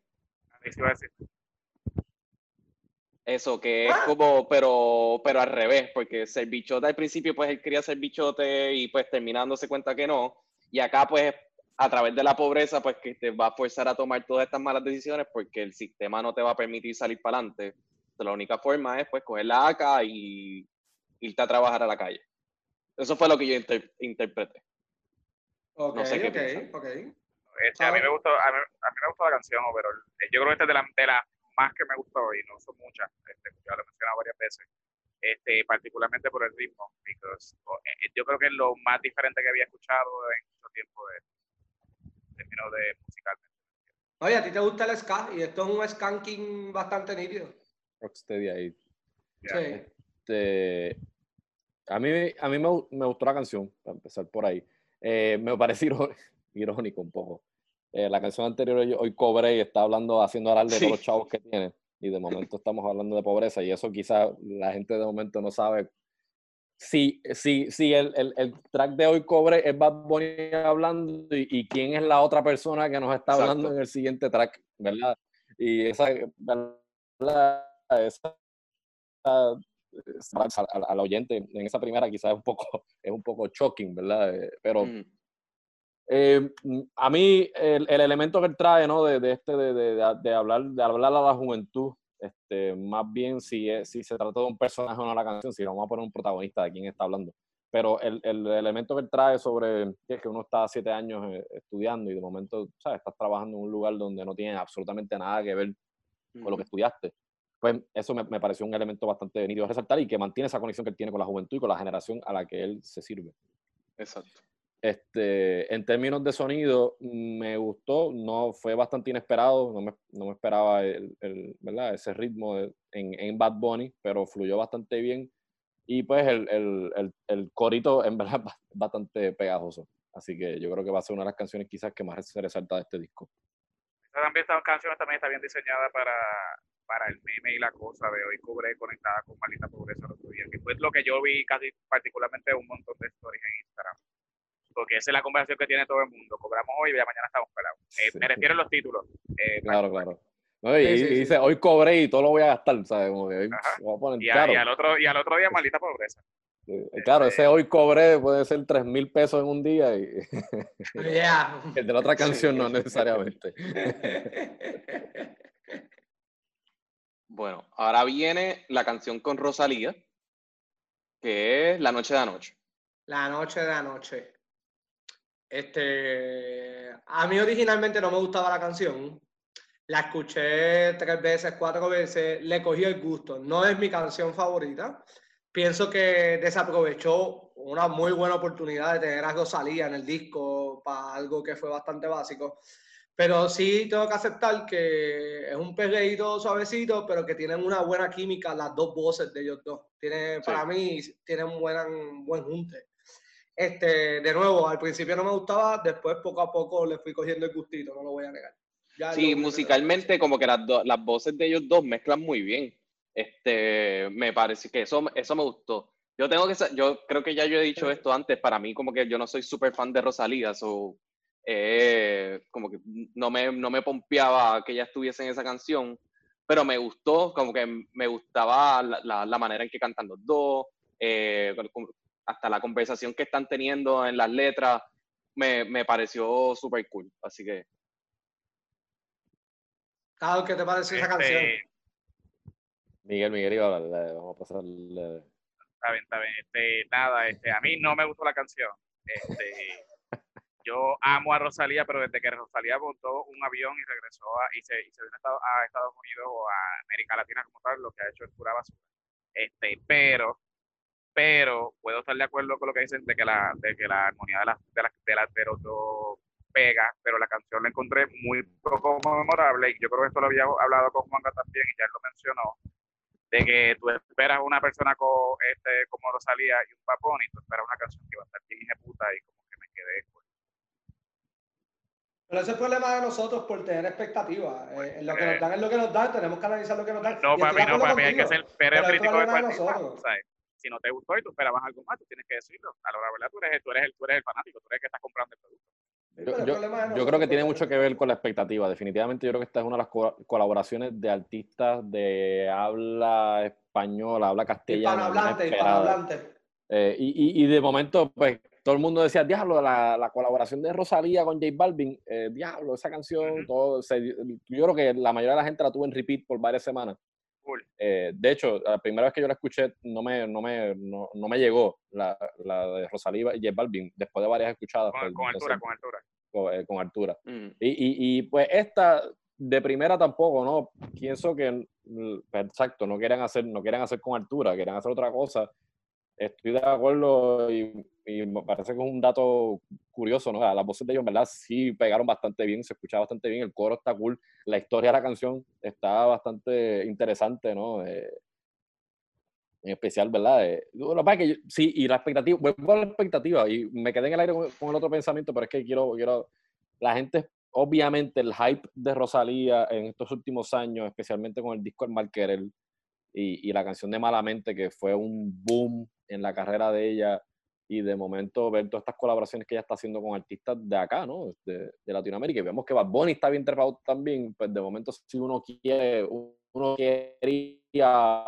Eso, que es ah. como, pero, pero al revés, porque Ser Bichote al principio, pues él quería ser bichote y pues terminando se cuenta que no. Y acá, pues a través de la pobreza, pues que te va a forzar a tomar todas estas malas decisiones porque el sistema no te va a permitir salir para adelante. la única forma es pues coger la AK y irte a trabajar a la calle. Eso fue lo que yo interpreté. Okay, no sé qué okay, este, a, mí me gustó, a, mí, me gustó la canción, pero yo creo que esta es de las de la más que me gustó y no son muchas, este, ya lo he mencionado varias veces, este, particularmente por el ritmo, porque eh, yo creo que es lo más diferente que había escuchado en mucho tiempo de, términos de musicalmente. Oye, ¿a ti te gusta el ska? Y esto es un skanking bastante nítido. Rocksteady ahí. Sí. Este, a mí, a mí me, me, gustó la canción, para empezar por ahí. Eh, me parece irónico un poco. Eh, la canción anterior, hoy cobré y está hablando, haciendo hablar de todos los chavos que tiene. Y de momento estamos hablando de pobreza. Y eso quizá la gente de momento no sabe si, si, si el, el, el, track de hoy cobre es Bad Bunny hablando y, quién es la otra persona que nos está hablando en el siguiente track, ¿verdad? Y esa, ¿verdad? esa al, al, oyente en esa primera quizás es un poco, es un poco shocking, ¿verdad? Eh, pero mm. eh, a mí el, el, elemento que él trae, ¿no? De, de este, de, de, de, hablar, de hablar a la juventud, este, más bien si, es, si se trata de un personaje o no la canción, si vamos a poner un protagonista de quién está hablando. Pero el, el elemento que él trae sobre que, que uno está siete años eh, estudiando y de momento, ¿sabes? Estás trabajando en un lugar donde no tiene absolutamente nada que ver con lo que estudiaste. Pues eso me, me pareció un elemento bastante venido a resaltar y que mantiene esa conexión que él tiene con la juventud y con la generación a la que él se sirve. Exacto. Este, en términos de sonido, me gustó, no fue bastante inesperado, no me, no me esperaba el, el, ¿verdad? ese ritmo en, en, Bad Bunny, pero fluyó bastante bien. Y pues el, el, corito en verdad bastante pegajoso. Así que yo creo que va a ser una de las canciones quizás que más se resalta de este disco. También esta canción también está bien diseñada para, para el meme y la cosa de hoy cobré conectada con Malita Pobreza el otro día, que fue lo que yo vi casi particularmente un montón de stories en Instagram porque esa es la conversación que tiene todo el mundo. Cobramos hoy y ya mañana estamos pelados. Eh, me refiero a los títulos. Eh, claro, claro. y, dice, hoy cobré y todo lo voy a gastar, ¿sabes? Como que voy a poner y, y, al otro, y al otro día, maldita pobreza. Claro, ese hoy cobré puede ser 3 mil pesos en un día y el de la otra canción no necesariamente. Bueno, ahora viene la canción con Rosalía, que es La Noche de Anoche. La Noche de Anoche. Este, a mí originalmente no me gustaba la canción. La escuché tres veces, cuatro veces, le cogí el gusto. No es mi canción favorita. Pienso que desaprovechó una muy buena oportunidad de tener a Rosalía en el disco para algo que fue bastante básico. Pero sí tengo que aceptar que es un perreíto suavecito, pero que tienen una buena química las dos voces de ellos dos. Tiene, Para mí tienen un buen, buen junte. Este, de nuevo, al principio no me gustaba, después poco a poco le fui cogiendo el gustito, no lo voy a negar. sí, musicalmente como que las, las voces de ellos dos mezclan muy bien. Este, me parece que eso, eso me gustó. Yo tengo que yo creo que ya yo he dicho esto antes, para mí como que yo no soy súper fan de Rosalía, o eh, como que no me, no me pompeaba que ella estuviese en esa canción, pero me gustó, como que me gustaba la, la, manera en que cantan los dos, eh, hasta la conversación que están teniendo en las letras, me, me pareció súper cool. Así que. ¿qué te parece esa este, canción? Miguel, Miguel iba a vamos a pasarle. Está bien, está bien. Este, nada, este, a mí no me gustó la canción. Este, yo amo a Rosalía, pero desde que Rosalía montó un avión y regresó a, y se, y se vino a Estados Unidos o a América Latina como tal, lo que ha hecho es pura basura. Este, pero, pero puedo estar de acuerdo con lo que dicen de que la, de que la armonía de las de las de, las de los dos pega, pero la canción la encontré muy poco memorable y yo creo que esto lo había hablado con Juanga también y ya él lo mencionó, de que tú esperas una persona con, este, como Rosalía y un papón y tú esperas una canción que va a estar bien puta y como que me quedé pues, pero ese es el problema de nosotros por tener expectativas. Eh, lo que nos dan es lo que nos dan, tenemos que analizar lo que nos dan. No, papi, no, papi, hay que ser pero crítico de nosotros. Si no te gustó y tú esperabas algo más, tú tienes que decirlo. A la verdad, tú eres, tú eres, el, tú eres el fanático, tú eres el que estás comprando el producto. Yo, yo, creo que tiene mucho que ver con la expectativa. Definitivamente yo creo que esta es una de las colaboraciones de artistas de habla española, habla castellana. Hispanohablante, hispanohablante. Eh, y, y, y, de momento, pues todo el mundo decía, diablo, la, la colaboración de Rosalía con J Balvin, eh, diablo, esa canción, todo, yo creo que la mayoría de la gente la tuvo en repeat por varias semanas. Eh, de hecho, la primera vez que yo la escuché no me, no me, no, no me llegó la, la, de Rosalía y J Balvin, después de varias escuchadas. Con, pues, altura, con altura. Con, eh, con altura. Mm. Y, y, y, pues esta, de primera tampoco, ¿no? Pienso que, pues, exacto, no quieren hacer, no quieren hacer con altura, quieren hacer otra cosa estoy de acuerdo y, me parece que es un dato curioso, ¿no? Las voces de ellos, verdad, sí pegaron bastante bien, se escuchaba bastante bien, el coro está cool, la historia de la canción está bastante interesante, ¿no? Eh, en especial, ¿verdad? Eh, lo que que sí, y la expectativa, vuelvo a la expectativa y me quedé en el aire con, el otro pensamiento, pero es que quiero, quiero, la gente, obviamente, el hype de Rosalía en estos últimos años, especialmente con el disco El Mal Querer y, y la canción de Malamente, que fue un boom en la carrera de ella y de momento ver todas estas colaboraciones que ella está haciendo con artistas de acá, ¿no? De, Latinoamérica. Y vemos que Bad Bunny está bien trepado también, pues de momento si uno quiere, uno quería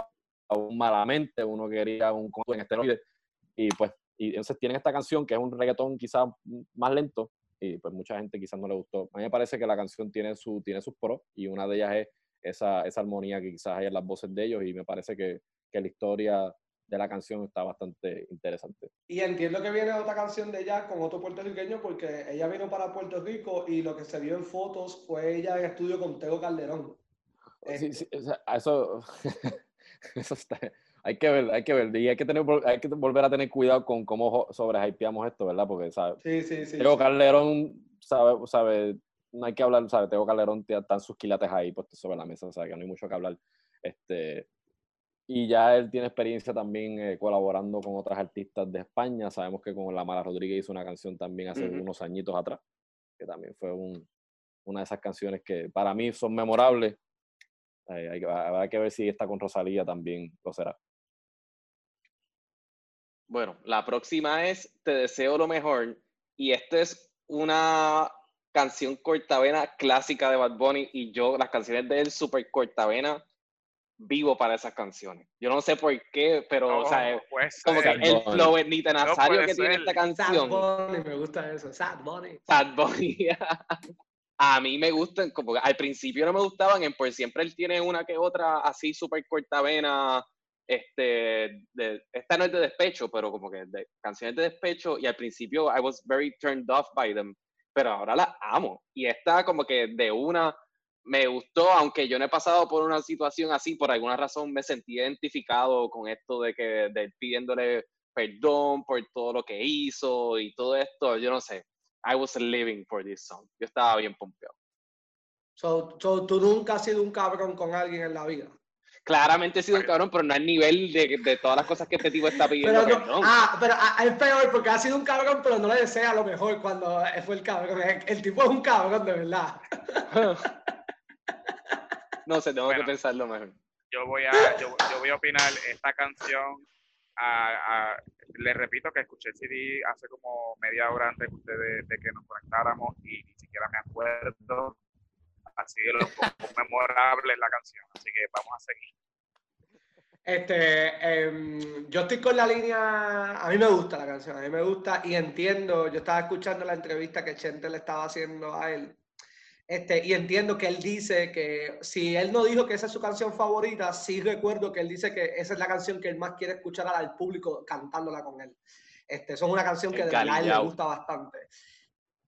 un malamente, uno quería un en esteroides, y pues, y entonces tienen esta canción que es un reggaetón quizás más lento, y pues mucha gente quizás no le gustó. A mí me parece que la canción tiene, su, tiene sus pros, y una de ellas es esa, esa armonía que quizás hay en las voces de ellos, y me parece que, que la historia de la canción está bastante interesante. Y entiendo que viene otra canción de ella con otro puertorriqueño porque ella vino para Puerto Rico y lo que se vio en fotos fue ella en estudio con Tego Calderón. Sí, sí, eso, eso está, hay que ver, hay que ver, y hay que, tener, hay que volver a tener cuidado con cómo sobrehypeamos esto, ¿verdad? Porque, ¿sabes? Sí, sí, sí. Tego Calderón, sabe, sabe, no hay que hablar, ¿sabes? Tego Calderón están sus quilates ahí puestos sobre la mesa, o sea, que no hay mucho que hablar. Este, y ya él tiene experiencia también eh, colaborando con otras artistas de España. Sabemos que con La Mala Rodríguez hizo una canción también hace unos añitos atrás, que también fue un, una de esas canciones que para mí son memorables. Eh, hay, habrá que ver si esta con Rosalía también lo será. Bueno, la próxima es Te deseo lo mejor. Y esta es una canción cortavena clásica de Bad Bunny. Y yo, las canciones de él, súper cortavena vivo para esas canciones. Yo no sé por qué, pero, o sea, como que el flow ni tan Nazario que tiene esta canción. Sad Bunny, me gusta eso. Sad Bunny. Sad Bunny. a mí me gustan, como al principio no me gustaban, en por siempre él tiene una que otra así súper cortavena. Este, de, esta no es de despecho, pero como que de canciones de despecho, y al principio I was very turned off by them, pero ahora la amo. Y esta como que de una me gustó, aunque yo no he pasado por una situación así, por alguna razón me sentí identificado con esto de que de pidiéndole perdón por todo lo que hizo y todo esto, yo no sé. I was living for this song. Yo estaba bien pompeado. So, tú nunca has sido un cabrón con alguien en la vida. Claramente he sido un cabrón, pero no al nivel de, de todas las cosas que este tipo está pidiendo. Ah, pero ah, es peor porque ha sido un cabrón, pero no le desea lo mejor cuando fue el cabrón. El tipo es un cabrón, de verdad. No sé, tengo que pensarlo mejor. Yo voy a, yo, voy a opinar esta canción. A, les repito que escuché el CD hace como media hora antes de, que nos conectáramos y ni siquiera me acuerdo. Así de lo memorable es la canción. Así que vamos a seguir. Este, em, yo estoy con la línea, a mí me gusta la canción, a mí me gusta y entiendo, yo estaba escuchando la entrevista que Chente le estaba haciendo a él este, y entiendo que él dice que si él no dijo que esa es su canción favorita, sí recuerdo que él dice que esa es la canción que él más quiere escuchar al público cantándola con él. Este, eso es una canción que de verdad le gusta bastante.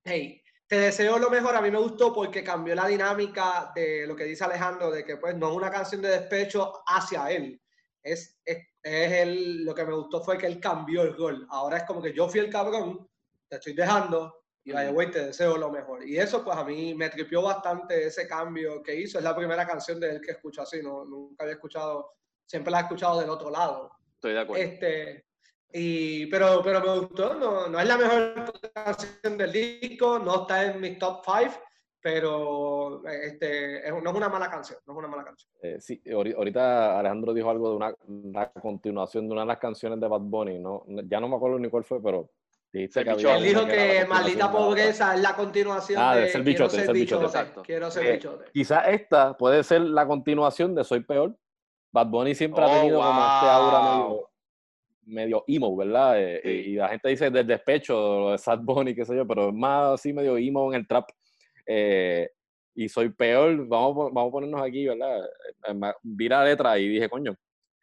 Hey, te deseo lo mejor. A mí me gustó porque cambió la dinámica de lo que dice Alejandro, de que pues no es una canción de despecho hacia él. Es, es, el, lo que me gustó fue que él cambió el gol. Ahora es como que yo fui el cabrón, te estoy dejando y vaya, güey, te deseo lo mejor. Y eso pues a mí me tripió bastante ese cambio que hizo. Es la primera canción de él que escucho así, no, nunca había escuchado, siempre la he escuchado del otro lado. Estoy de acuerdo. Este, y, pero, pero me gustó, no, no es la mejor canción del disco, no está en mi top 5, pero este, no es una mala canción, no es una mala canción. Eh, sí, ahorita Alejandro dijo algo de una, una, continuación de una de las canciones de Bad Bunny, ¿no? ya no me acuerdo ni cuál fue, pero dijiste que había Él dijo que, Maldita Pobreza es la continuación ah, de, ser bichote, Quiero ser bichote. bichote. Quiero ser eh, bichote. Quizás esta puede ser la continuación de Soy Peor. Bad Bunny siempre ha oh, tenido como este aura medio medio emo, ¿verdad? Eh, y la gente dice del despecho, de Sad Bunny, qué sé yo, pero es más así medio emo en el trap. Eh, y soy peor, vamos, vamos a ponernos aquí, ¿verdad? Eh, vi la letra y dije, coño,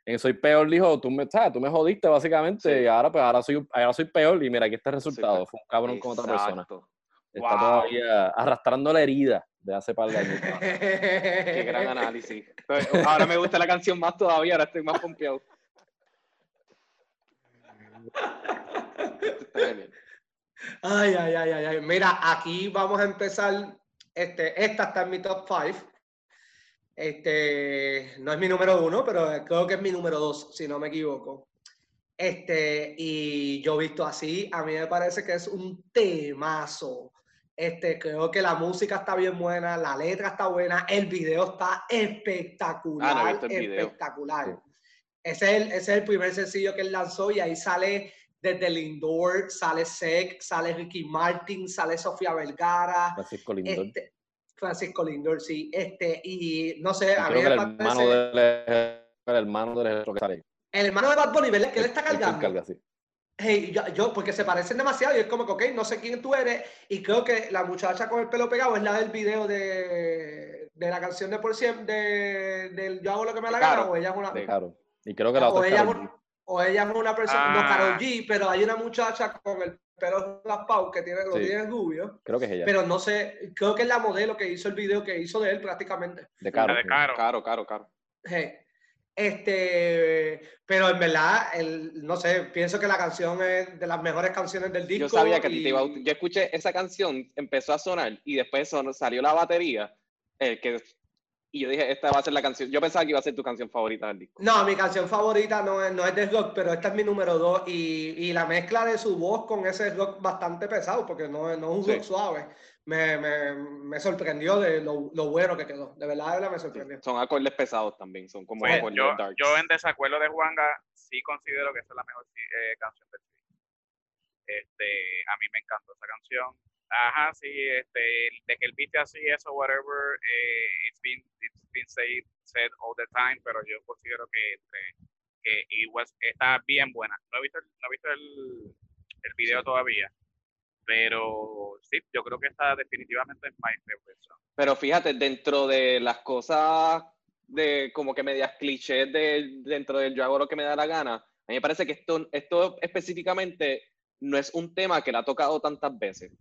en Soy Peor dijo, tú me, tú me jodiste básicamente y ahora, pues, ahora, soy, ahora soy peor y mira, aquí está el resultado, fue un cabrón con otra persona. Está todavía arrastrando la herida de hace par de años. Qué gran análisis. Ahora me gusta la canción más todavía, ahora estoy más pompeado. Ay, ay, ay, ay, Mira, aquí vamos a empezar. Este, esta está en mi top 5. Este, no es mi número uno, pero creo que es mi número dos, si no me equivoco. Este, y yo visto así, a mí me parece que es un temazo. Este, creo que la música está bien buena, la letra está buena, el video está espectacular, ah, espectacular. Ese es, el, ese es el primer sencillo que él lanzó y ahí sale desde Lindor, sale Sec, sale Ricky Martin, sale Sofía Vergara. Francisco Lindor. Este, Francisco Lindor, sí. Este, y no sé, a mí me parece... El hermano, de, el hermano de que sale. El hermano de Bad Bunny, ¿verdad? Que él está cargando. Hey, yo, yo, porque se parecen demasiado y es como que, ok, no sé quién tú eres. Y creo que la muchacha con el pelo pegado es la del video de, de la canción de por siempre, de, del Yo hago lo que me la gana, o ella es una. Claro. Y creo que la otra o, ella, o ella es una persona, no Karol ah. G, pero hay una muchacha con el pelo raspado que tiene, lo tiene rubio. Creo que es ella. Pero no sé, creo que es la modelo que hizo el video que hizo de él prácticamente. De caro. De caro, caro, caro, caro. Este, pero en verdad, el, no sé, pienso que la canción es de las mejores canciones del disco. Yo sabía que ti te iba a Yo escuché esa canción, empezó a sonar y después salió la batería, el que y yo dije, esta va a ser la canción. Yo pensaba que iba a ser tu canción favorita del disco. No, mi canción favorita no es, no es de rock, pero esta es mi número dos. Y, y la mezcla de su voz con ese rock bastante pesado, porque no, no es un rock suave, me, me, me, sorprendió de lo, lo, bueno que quedó. De verdad, de verdad me sorprendió. Son acordes pesados también, son como pues, acordes yo, darks. Yo, en desacuerdo de Juanga, sí considero que esa es la mejor eh, canción del disco. Este, a mí me encantó esa canción Ajá, sí, este, de que el viste así, eso, whatever, eh, it's been, it's been said, said all the time, pero yo considero que, este, que igual está bien buena. No he visto, no he visto el, el video todavía, pero sí, yo creo que está definitivamente en my favorite Pero fíjate, dentro de las cosas de como que medias clichés de, dentro del yo hago lo que me da la gana, a mí me parece que esto, esto específicamente no es un tema que le ha tocado tantas veces.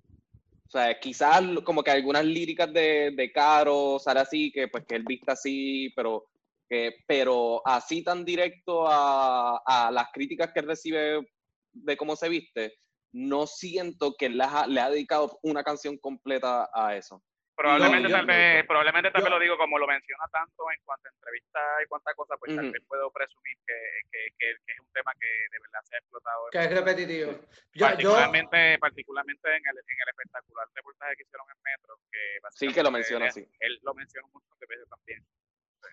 O sea, quizás como que algunas líricas de, de Caro, sale así, que pues que él vista así, pero, que, pero así tan directo a, a, las críticas que él recibe de cómo se viste, no siento que él le ha dedicado una canción completa a eso. Probablemente, tal vez, probablemente tal vez lo digo como lo menciona tanto en cuanto a entrevistas y cuantas cosas, pues tal vez puedo presumir que, que, que, es un tema que de verdad se ha explotado. Que es repetitivo. particularmente, particularmente en el, en el espectacular reportaje que hicieron en Metro. Que sí, que lo menciona, sí. Él lo menciona un montón de veces también.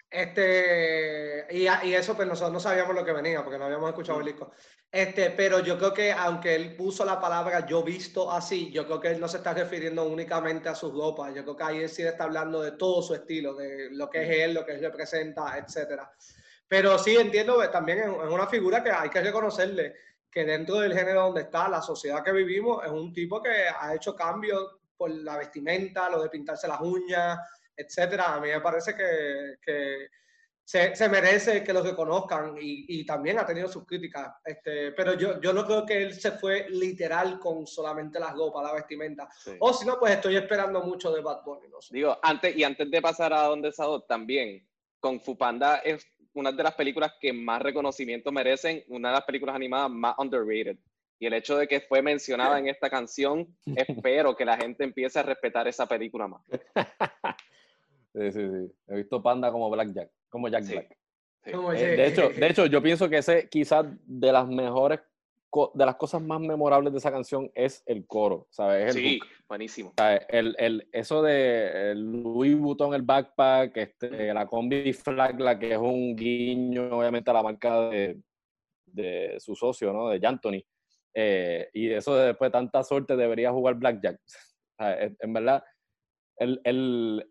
Este, y, y, eso, pues nosotros no sabíamos lo que venía porque no habíamos escuchado el disco. Este, pero yo creo que aunque él puso la palabra yo visto así, yo creo que él no se está refiriendo únicamente a sus ropas. Yo creo que ahí él sí está hablando de todo su estilo, de lo que es él, lo que él representa, etcétera. Pero sí entiendo que también es una figura que hay que reconocerle que dentro del género donde está, la sociedad que vivimos, es un tipo que ha hecho cambios por la vestimenta, lo de pintarse las uñas, etcétera. A mí me parece que, que se, merece que lo reconozcan y, y, también ha tenido sus críticas. Este, pero yo, yo no creo que él se fue literal con solamente las ropas, la vestimenta. O si no, pues estoy esperando mucho de Bad Bunny. No Digo, antes, y antes de pasar a donde Sadot, también, con Fupanda es una de las películas que más reconocimiento merecen, una de las películas animadas más underrated. Y el hecho de que fue mencionada en esta canción, espero que la gente empiece a respetar esa película más. Sí, sí, sí. He visto Panda como Black Jack, como Jack Black. Eh, de, hecho, de hecho, yo pienso que ese quizás de las mejores, de las cosas más memorables de esa canción es el coro, ¿sabes? sí, buenísimo. El, el, eso de Louis Vuitton, el backpack, este, la combi flag, la que es un guiño, obviamente, a la marca de, de su socio, ¿no? De Anthony. Eh, y eso después de tanta suerte debería jugar Blackjack. en verdad, el, el,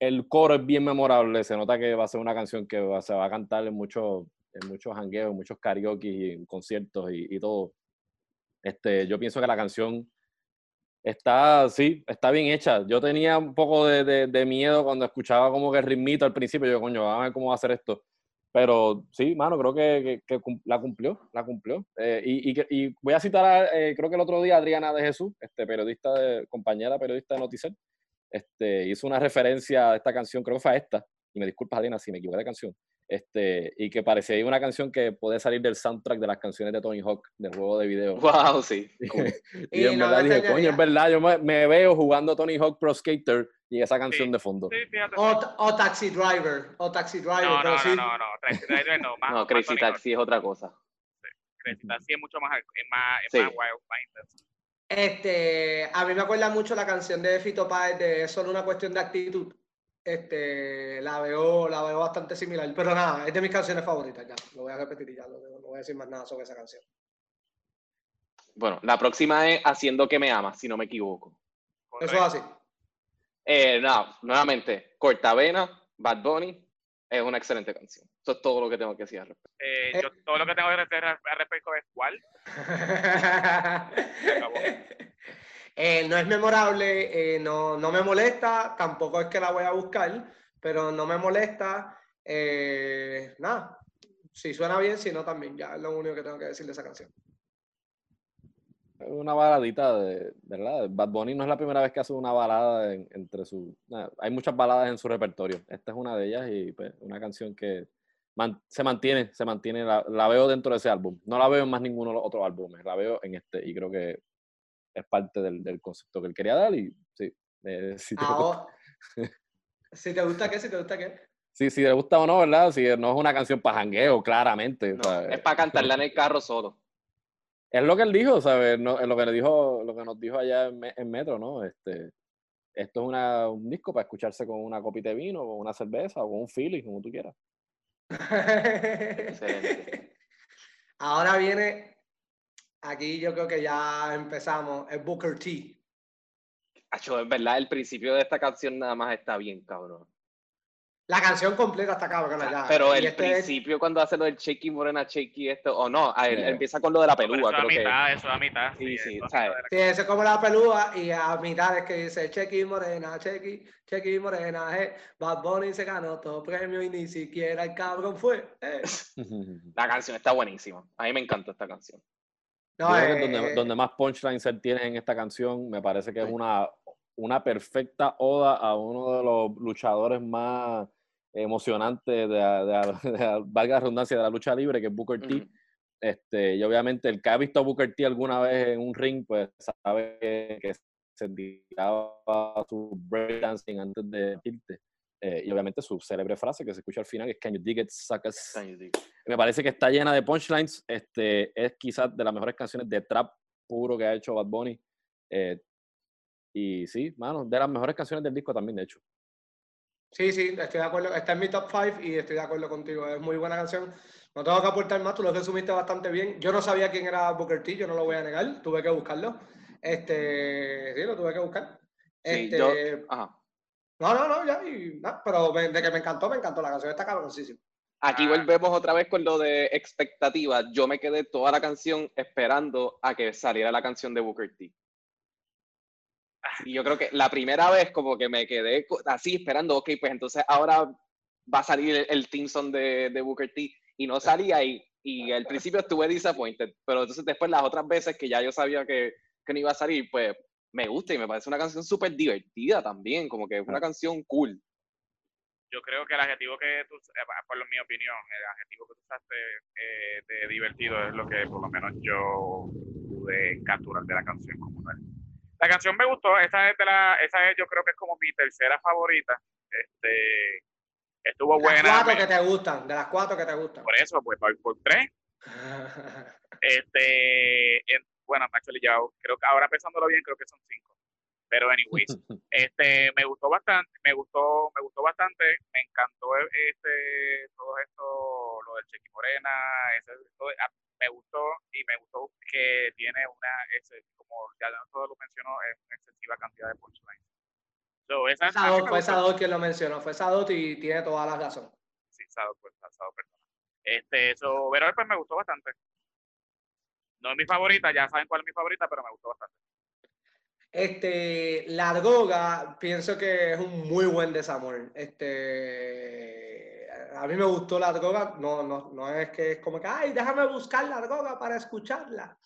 el coro es bien memorable, se nota que va a ser una canción que se va a cantar en muchos en muchos hangueos, muchos karaoke y en conciertos y, todo. Este, yo pienso que la canción está, sí, está bien hecha. Yo tenía un poco de, miedo cuando escuchaba como que el ritmito al principio, yo, coño, a ver cómo va a hacer esto. Pero sí, mano, creo que, la cumplió, la cumplió. Eh, y, y, y, voy a citar, eh, creo que el otro día, Adriana de Jesús, este, periodista, de, compañera periodista de Noticel, este, hizo una referencia a esta canción, creo que fue a esta, y me disculpas, Adriana, si me equivoqué de canción, este, y que parecía una canción que puede salir del soundtrack de las canciones de Tony Hawk, del juego de video. ¡Wow! Sí. y, en verdad dije, coño, es verdad, yo me, veo jugando Tony Hawk Pro Skater y esa canción de fondo. o, Taxi Driver, o Taxi Driver, no, pero no, sí. No, no, no, Taxi Driver no. Más, no, Crazy Taxi es otra cosa. Crazy Taxi es mucho más, es más, es más wild, más intenso. Este, a mí me acuerda mucho la canción de Fito Páez de Es solo una cuestión de actitud. Este, la veo, la veo bastante similar, pero nada, es de mis canciones favoritas ya. Lo voy a repetir y ya, no, voy a decir más nada sobre esa canción. Bueno, la próxima es Haciendo que me amas, si no me equivoco. Eso es así. Eh, no, nuevamente, Cortavena, Bad Bunny, es una excelente canción. Eso es todo lo que tengo que decir al respecto. Eh, yo, todo lo que tengo que decir al respecto es cuál. eh, no es memorable, eh, no, no, me molesta, tampoco es que la voy a buscar, pero no me molesta. Eh, nada, si suena bien, si no también, ya es lo único que tengo que decir de esa canción. Una baladita, de, ¿verdad? Bad Bunny no es la primera vez que hace una balada entre su... hay muchas baladas en su repertorio. Esta es una de ellas y pues, una canción que se mantiene, se mantiene, la, veo dentro de ese álbum. No la veo en más ninguno de los otros álbumes, la veo en este y creo que es parte del, concepto que él quería dar y sí. Eh, si, te gusta. si te gusta qué, si te gusta qué. Sí, si le gusta o no, ¿verdad? Si no es una canción para jangueo, claramente. es para cantarla en el carro solo. Es lo que él dijo, ¿sabes? No, es lo que, le dijo, lo que nos dijo allá en, Metro, ¿no? Este, esto es una, un disco para escucharse con una copita de vino, con una cerveza o con un feeling, como tú quieras. Ahora viene, aquí yo creo que ya empezamos, es Booker T. Acho, es verdad, el principio de esta canción nada más está bien, cabrón. La canción completa está cabrón allá. Pero el este principio cuando hace lo del Checky Morena Checky esto, o no, empieza con lo de la pelúa. eso a mitad, eso a mitad. Sí, sí, sí, sí eso es como la pelúa y a mitad es que dice Checky Morena, Checky, Checky Morena, eh. Bad Bunny se ganó todo premio y ni siquiera el cabrón fue. Eh. la canción está buenísima. A mí me encanta esta canción. No, eh, donde, donde, más punchlines se tiene en esta canción, me parece que es una, una perfecta oda a uno de los luchadores más emocionante de, de, valga la redundancia de la lucha libre que es Booker T. Este, y obviamente el que ha visto a Booker T alguna vez en un ring, pues sabe que se tiraba su breakdancing antes de irte. Eh, y obviamente su célebre frase que se escucha al final es Can you dig it, suckers? Me parece que está llena de punchlines. Este, es quizás de las mejores canciones de trap puro que ha hecho Bad Bunny. Eh, y sí, mano, de las mejores canciones del disco también, de hecho. Sí, sí, estoy de acuerdo. Está en mi top 5 y estoy de acuerdo contigo. Es muy buena canción. No tengo que aportar más, tú lo resumiste bastante bien. Yo no sabía quién era Booker T, yo no lo voy a negar, tuve que buscarlo. Este, sí, lo tuve que buscar. Este, yo, ajá. No, no, no, ya, y, pero de que me encantó, me encantó. La canción está cabroncísima. Aquí ah. volvemos otra vez con lo de expectativas. Yo me quedé toda la canción esperando a que saliera la canción de Booker T. Y yo creo que la primera vez como que me quedé así esperando, ok, pues entonces ahora va a salir el, el team song de, de Booker T y no salía y, y al principio estuve disappointed, pero entonces después las otras veces que ya yo sabía que, que no iba a salir, pues me gusta y me parece una canción súper divertida también, como que es una canción cool. Yo creo que el adjetivo que tú, eh, por mi opinión, el adjetivo que tú usaste eh, de divertido es lo que por lo menos yo pude capturar de la canción. La canción me gustó, esa es de la, esa es, yo creo que es como mi tercera favorita. Este, estuvo De buena. las cuatro me- que te gustan, de las cuatro que te gustan. por eso, pues voy por tres. Este, en- bueno, actually ya, creo que ahora pensándolo bien, creo que son cinco. Pero anyways, este, me gustó bastante, me gustó, me gustó bastante, me encantó este, todo esto, lo del Chequi Morena, ese, todo- ah, me gustó y me gustó que tiene una, ese, como ya todo lo mencionó, es una excesiva cantidad de punchlines. So, esa, Sadot, fue. Sadot quien lo mencionó, fue Sadot y tiene toda la razón. Sí, Sadot, pues, Sadot, perdón. Este, so, pero pues me gustó bastante. No es mi favorita, ya saben cuál es mi favorita, pero me gustó bastante. Este, la droga, pienso que es un muy buen desamor. Este, a mí me gustó la droga, no, no, no es que es como que, ay, déjame buscar la droga para escucharla.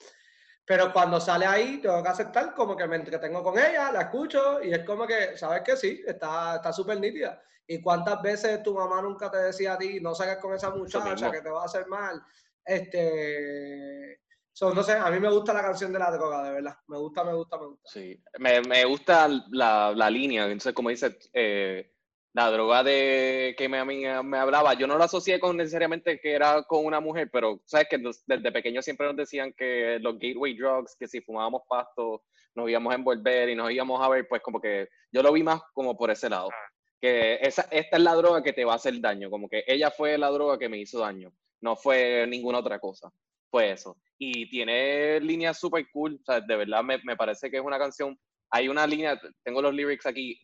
Pero cuando sale ahí, tengo que aceptar como que me entretengo con ella, la escucho y es como que, ¿sabes que Sí, está está súper nítida. ¿Y cuántas veces tu mamá nunca te decía a ti, no salgas con esa muchacha que te va a hacer mal? Este, so, no sé, a mí me gusta la canción de la droga, de verdad. Me gusta, me gusta, me gusta. Sí, me, me gusta la, la línea, entonces como dice, eh, la droga de que me, a mí me hablaba, yo no lo asocié con necesariamente que era con una mujer, pero sabes que desde pequeño siempre nos decían que los gateway drugs, que si fumábamos pasto nos íbamos a envolver y nos íbamos a ver, pues como que yo lo vi más como por ese lado, Ah. que esa, esta es la droga que te va a hacer daño, como que ella fue la droga que me hizo daño, no fue ninguna otra cosa, fue eso. Y tiene líneas súper cool, o sea, de verdad me, me parece que es una canción hay una línea, tengo los lyrics aquí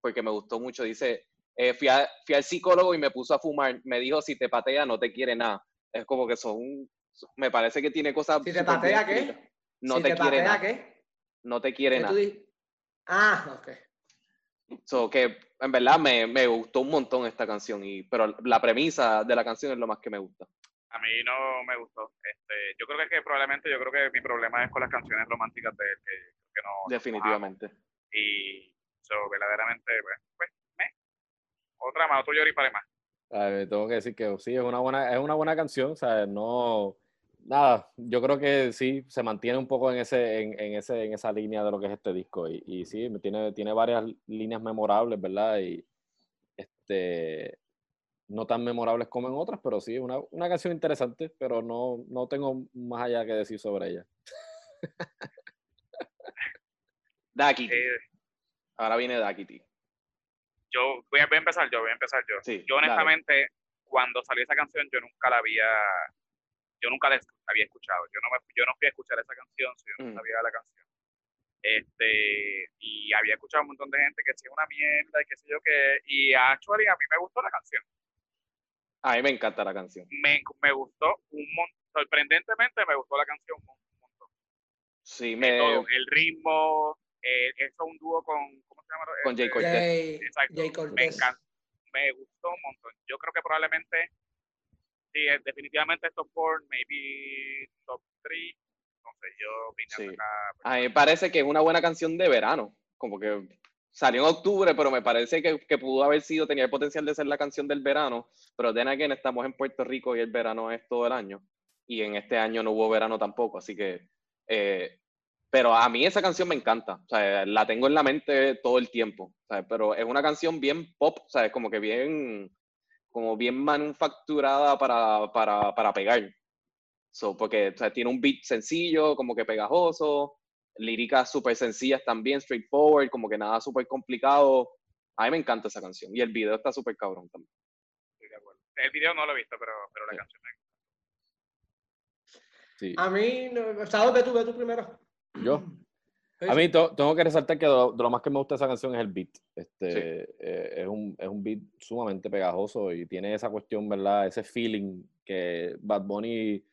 porque me gustó mucho, dice, eh, fui, a- fui al psicólogo y me puso a fumar, me dijo, si te patea no te quiere nada. Es como que son, me parece que tiene cosas... Si te patea, ¿qué? No si te, te quiere patea, nada, ¿qué? no te quiere ¿Qué tú nada. Ah, ok. So, que en verdad me, me gustó un montón esta canción, y, pero la premisa de la canción es lo más que me gusta. A mí no me gustó. Este, yo creo que, es que probablemente, yo creo que mi problema es con las canciones románticas de él, que, que no, Definitivamente. Y so, verdaderamente, pues, pues, me. Otra más, otro llori para más. Ver, tengo que decir que sí, es una buena, es una buena canción, o sea, no, nada, yo creo que sí, se mantiene un poco en ese, en, en ese, en esa línea de lo que es este disco, y, y sí, tiene, tiene varias líneas memorables, ¿verdad? Y este, no tan memorables como en otras, pero sí, una, una canción interesante, pero no, no tengo más allá que decir sobre ella. Dakity. Eh, Ahora viene Dakity. yo voy a, voy a empezar yo, voy a empezar yo. Sí, yo dale. honestamente, cuando salió esa canción, yo nunca la había, yo nunca la había escuchado. Yo no, me, yo no fui a escuchar esa canción, si yo no Mm. sabía la canción. Este, y había escuchado un montón de gente que decía una mierda y qué sé yo qué. Y actually a mí me gustó la canción. A mí me encanta la canción. Me, me gustó un montón, sorprendentemente me gustó la canción un montón. Sí, De me, todo, el ritmo, eh, eso es un dúo con, ¿cómo se llama? Con Jay Este, Cortez. Jay, Exacto. Jay me encanta, me gustó un montón. Yo creo que probablemente, sí, eh, definitivamente top 4, maybe top 3. Entonces yo vine Sí. a sacar. A mí me parece que es una buena canción de verano. Como que salió en octubre, pero me parece que, que pudo haber sido, tenía el potencial de ser la canción del verano. Pero then again, estamos en Puerto Rico y el verano es todo el año. Y en este año no hubo verano tampoco, así que. eh, pero a mí esa canción me encanta. O sea, la tengo en la mente todo el tiempo. ¿sabes? Pero es una canción bien pop, ¿sabes? Como que bien. Como bien manufacturada para, para, para pegar. So, porque o sea, tiene un beat sencillo, como que pegajoso, líricas súper sencillas también, straightforward, como que nada súper complicado. A mí me encanta esa canción. Y el video está súper cabrón también. Estoy de acuerdo. El video no lo he visto, pero, pero la Sí. canción me Sí. A mí, no- ¿sabes ve tú, ve tú primero? Yo. Sí, A sí. mí tengo que resaltar que de lo, de lo más que me gusta de esa canción es el beat. Este, eh, es, un, es un beat sumamente pegajoso y tiene esa cuestión, ¿verdad? Ese feeling que Bad Bunny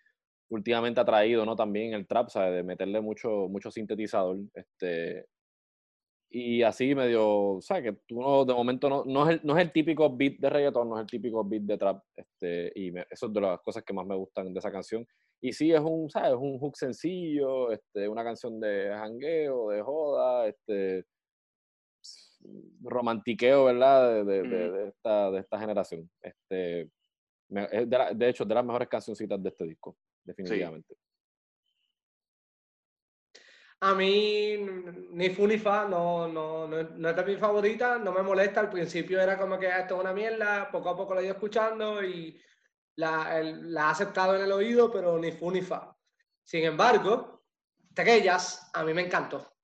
últimamente ha traído, ¿no? También el trap, ¿sabes? De meterle mucho, mucho sintetizador. Este, y así medio, ¿sabes? Que tú no, de momento no, no, es el, no es el típico beat de reggaeton, no es el típico beat de trap, este, y eso es de las cosas que más me gustan de esa canción. Y sí, es un, ¿sabes? Es un hook sencillo, este, una canción de jangueo, de joda, este, romantiqueo, ¿verdad? De, de, de, esta, de esta generación. Este, de, de, hecho, de las mejores cancioncitas de este disco, definitivamente. A mí, ni fu ni fa, no, no, no, no, es de mi favorita, no me molesta. Al principio era como que ah, esto es una mierda, poco a poco la he ido escuchando y la, la he aceptado en el oído, pero ni fu ni fa. Sin embargo, aquellas a mí me encantó.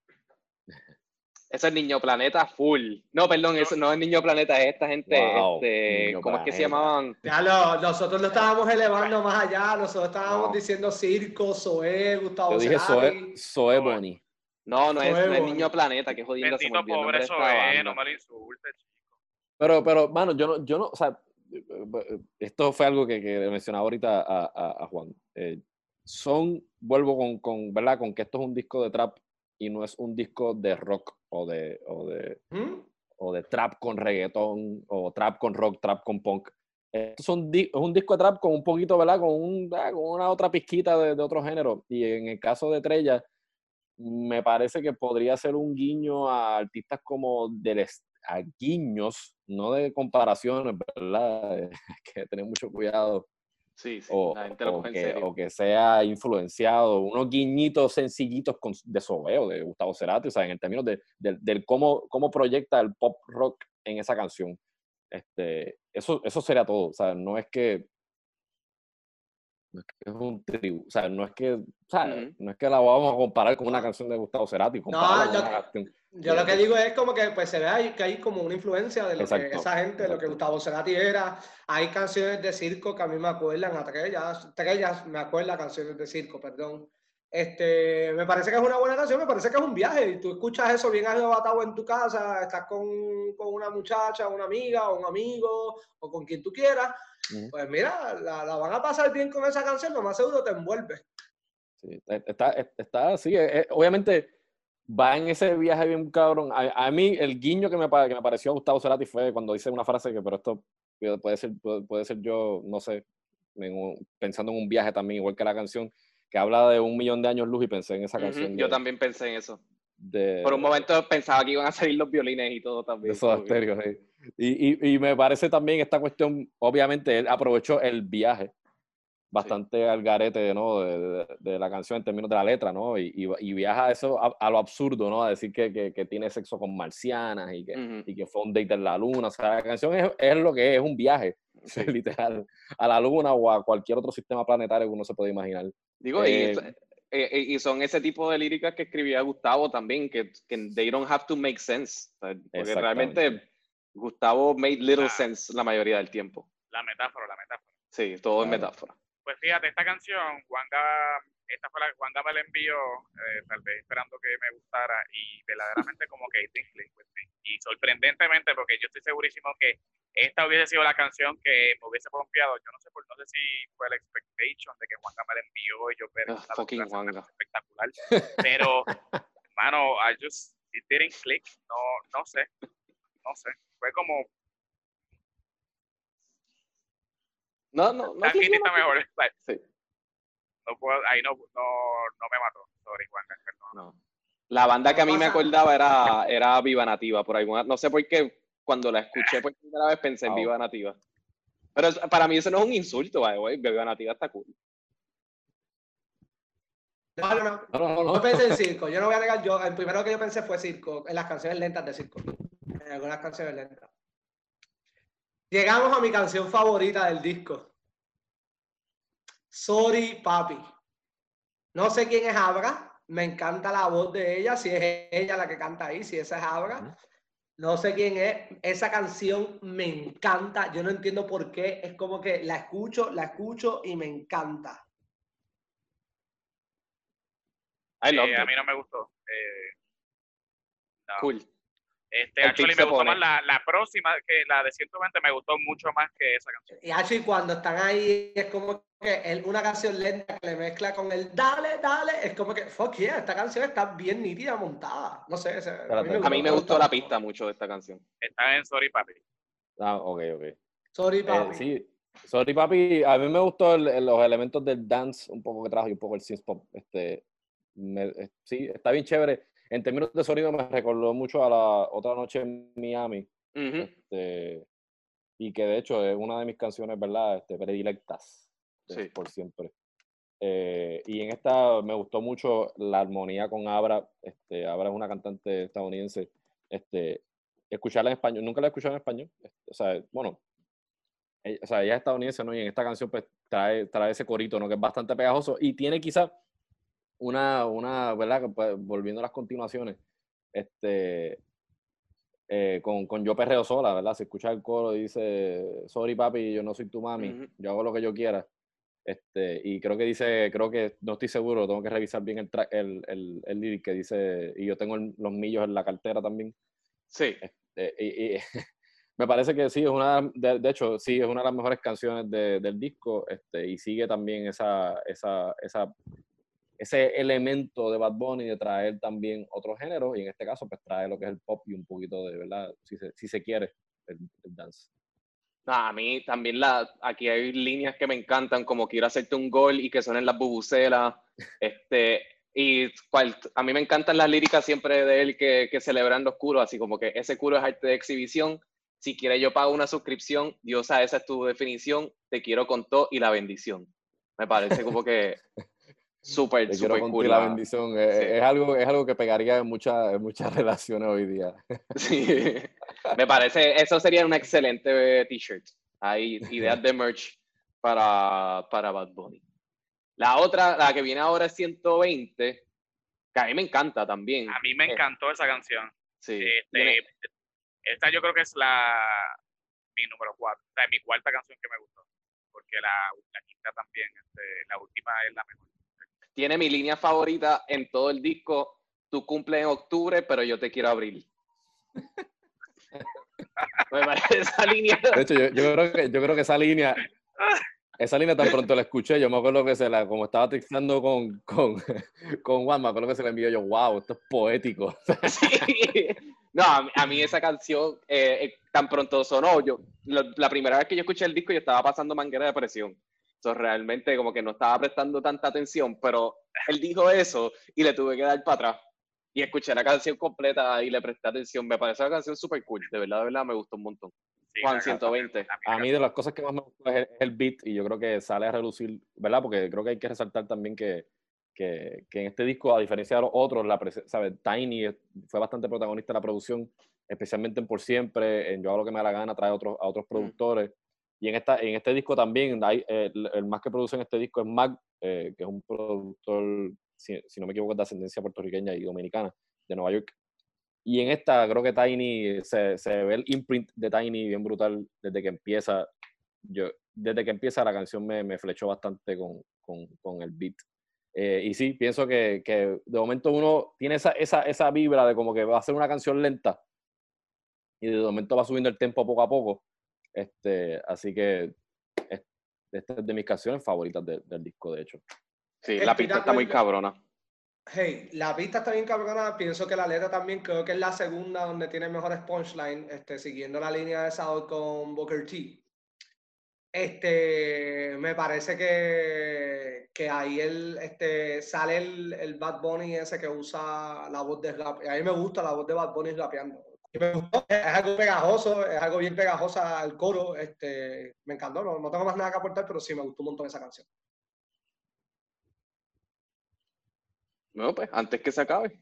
Ese es Niño Planeta full. No, perdón, eso no es Niño Planeta, es esta gente, este, ¿cómo es que se llamaban? Ya lo, nosotros lo estábamos elevando más allá, nosotros estábamos diciendo Circo, Zoé, Gustavo Yo dije Zoé, Zoé Bonnie. No, no es, no es, Niño Planeta, que jodiendo se me pobre Zoé, no me lo insulte, chico. Pero, pero, mano, yo no, yo no, o sea, esto fue algo que, que mencionaba ahorita a, a, a Juan. Eh, son, vuelvo con, con, ¿verdad? Con que esto es un disco de trap y no es un disco de rock o de, o de, ¿Mm? o de trap con reggaetón o trap con rock, trap con punk. Esto es un, es un disco de trap con un poquito, ¿verdad? Con, un, con una otra pizquita de, de, otro género. Y en el caso de Trella, me parece que podría ser un guiño a artistas como del a guiños, no de comparaciones, ¿verdad? Hay que tener mucho cuidado Sí, sí, o, la gente lo o coge en que, serio. o que sea influenciado, unos guiñitos sencillitos con, de Sobeo, de Gustavo Cerati, o sea, en el término de, de, del cómo, cómo proyecta el pop rock en esa canción. Este, eso, eso sería todo, o sea, no es que no es que es un tribu, o sea, no es que, no es que la vamos a comparar con una canción de Gustavo Cerati, con yo- una canción Yo lo que digo es como que pues, se ve ahí que hay como una influencia de lo que esa gente, de lo que. Gustavo Cerati era. Hay canciones de circo que a mí me acuerdan, a Trellas, Trellas me acuerda canciones de circo, perdón. Este, me parece que es una buena canción, me parece que es un viaje. Y tú escuchas eso bien arrebatado en tu casa, estás con, con una muchacha, una amiga, o un amigo, o con quien tú quieras. Pues mira, la, la van a pasar bien con esa canción, lo más seguro te envuelve. Sí, e- está, e- está así. eh, eh, obviamente va en ese viaje bien cabrón. A, a mí el guiño que me, que me pareció a Gustavo Cerati fue cuando dice una frase que, pero esto puede puede ser, puede, puede ser yo, no sé, en un- pensando en un viaje también, igual que la canción, que habla de un millón de años luz y pensé en esa canción. Yo de- también pensé en eso. de- Por un momento pensaba que iban a salir los violines y todo también. que- Stereo, sí. Y, y, y me parece también esta cuestión, obviamente él aprovechó el viaje bastante al garete, ¿no? De, de- de la canción en términos de la letra, ¿no? Y, y, y viaja a eso a, a lo absurdo, ¿no? A decir que, que, que tiene sexo con marcianas y que, Ujú. y que fue un date en la luna. O sea, la canción es, es lo que es, es un viaje, Sí. literal, a la luna o a cualquier otro sistema planetario que uno se puede imaginar. Digo, Eh, y, eh, y son ese tipo de líricas que escribía Gustavo también, que, que they don't have to make sense. Porque realmente Gustavo made little Ah. sense la mayoría del tiempo. La metáfora, la metáfora. Sí, todo es Claro. metáfora. Pues fíjate, esta canción, Wanga, esta fue la Wanga me la envió, eh, tal vez esperando que me gustara, y verdaderamente como que it didn't click with me. Y sorprendentemente, porque yo estoy segurísimo que esta hubiese sido la canción que me hubiese pompeado. Yo no sé por no sé si fue la expectation de que Wanga me la envió y yo ver Ah, esta fucking espectacular. Pero, mano, I just, it didn't click. No, no sé, no sé. Fue como, No, no, no. Tan Kitty está mejor. Sí. No puedo, ahí no, no, no me mató. Sorry, perdón. No. La banda que a mí me acordaba era, era Viva Nativa, por alguna, no sé por qué, cuando la escuché por primera vez pensé en Wow. Viva Nativa. Pero para mí eso no es un insulto, way, Viva Nativa está cool. No, no, no. No, no, no. Yo pensé en circo, yo no voy a negar, yo, el primero que yo pensé fue circo, en las canciones lentas de circo, en algunas canciones lentas. Llegamos a mi canción favorita del disco. Sorry, papi. No sé quién es Abra, me encanta la voz de ella, si es ella la que canta ahí, si esa es Abra. No sé quién es, esa canción me encanta, yo no entiendo por qué, es como que la escucho, la escucho y me encanta. Eh, a mí no me gustó. Eh, no. Cool. Este, actually, me gustó más la, la, próxima, que la de 120 me gustó mucho más que esa canción. Y actually, cuando están ahí, es como que una canción lenta que le mezcla con el dale, dale, es como que, fuck yeah, esta canción está bien nítida, montada. No sé, a mí me, gustó, la pista mucho de esta canción. Está en Sorry Papi. Ah, ok, ok. Sorry eh, Papi. sí, Sorry Papi, a mí me gustó los elementos del dance, un poco que trajo y un poco el synth pop. Este, eh, sí, está bien chévere en términos de sonido me recordó mucho a la otra noche en Miami. este, y que de hecho es una de mis canciones, ¿verdad? Este, predilectas. Sí. Por siempre. Eh, y en esta me gustó mucho la armonía con Abra. Este, Abra es una cantante estadounidense. Este, escucharla en español, nunca la he escuchado en español. Este, o sea, bueno, ella, o sea, ella es estadounidense, ¿no? Y en esta canción pues trae, trae ese corito, ¿no? Que es bastante pegajoso y tiene quizá una, una, ¿verdad? Pues, volviendo a las continuaciones, este, eh, con, con Yo Perreo Sola, ¿verdad? Se escucha el coro y dice, sorry papi, yo no soy tu mami, yo hago lo que yo quiera. Este, y creo que dice, creo que, no estoy seguro, tengo que revisar bien el, el, el, el lyric que dice, y yo tengo los millos en la cartera también. Sí. Este, y, me parece que sí, es una, de, de, hecho, sí, es una de las mejores canciones de, del disco, este, y sigue también esa, esa, esa ese elemento de Bad Bunny de traer también otro género y en este caso pues trae lo que es el pop y un poquito de, ¿verdad? Si se, si se quiere, el, dance. a mí también la, aquí hay líneas que me encantan, como quiero hacerte un gol y que suenen las bubucelas. este, y cual, a mí me encantan las líricas siempre de él que, que celebran los curos, así como que ese curo es arte de exhibición. Si quieres, yo pago una suscripción. Diosa, esa es tu definición. Te quiero con todo y la bendición. Me parece como que Súper, súper cool. La bendición. Eh, es, algo, es algo que pegaría en, muchas muchas relaciones hoy día. Sí, me parece, eso sería un excelente t-shirt. Hay ideas de merch para, para Bad Bunny. La otra, la que viene ahora es 120, que a mí me encanta también. A mí me eh, encantó esa canción. Sí. Este, esta yo creo que es la mi número cuatro, o sea, mi cuarta canción que me gustó, porque la, la quinta también, este, la última es la mejor tiene mi línea favorita en todo el disco. Tu cumple en octubre, pero yo te quiero abril. me parece esa línea. De hecho, yo, creo que, yo creo que esa línea, esa línea tan pronto la escuché, yo me acuerdo que se la, como estaba textando con, con, con Juan, me acuerdo que se la envió yo, wow, esto es poético. No, a mí, esa canción eh, eh, tan pronto sonó. Yo, la, primera vez que yo escuché el disco, yo estaba pasando manguera de presión realmente como que no estaba prestando tanta atención, pero él dijo eso y le tuve que dar para atrás. Y escuché la canción completa y le presté atención. Me parece una canción súper cool. De verdad, de verdad, me gustó un montón. Juan 120. A mí de las cosas que más me gusta es el beat y yo creo que sale a relucir, ¿verdad? Porque creo que hay que resaltar también que, que, que en este disco, a diferencia de los otros, la ¿sabes? Tiny fue bastante protagonista de la producción, especialmente en Por Siempre, en Yo hago lo que me da la gana, trae otros, a otros mm. Y en, esta, en este disco también, hay, eh, el, más que produce en este disco es Mac, eh, que es un productor, si, no me equivoco, de ascendencia puertorriqueña y dominicana, de Nueva York. Y en esta creo que Tiny, se, se ve el imprint de Tiny bien brutal desde que empieza. Yo, desde que empieza la canción me, me flechó bastante con, con, con el beat. Eh, y sí, pienso que, que, de momento uno tiene esa, esa, esa vibra de como que va a ser una canción lenta y de momento va subiendo el tempo poco a poco este, así que esta es de mis canciones favoritas del disco, de hecho. Sí, la pista está muy cabrona. Hey, la pista está bien cabrona. Pienso que la letra también creo que es la segunda donde tiene mejores punchline, este, siguiendo la línea de South con Booker T. Este, me parece que, que ahí el, este, sale el, el Bad Bunny ese que usa la voz de rap. A mí me gusta la voz de Bad Bunny rapeando es algo pegajoso, es algo bien pegajosa el coro. Este, me encantó, no, tengo más nada que aportar, pero sí me gustó un montón esa canción. No, pues, antes que se acabe.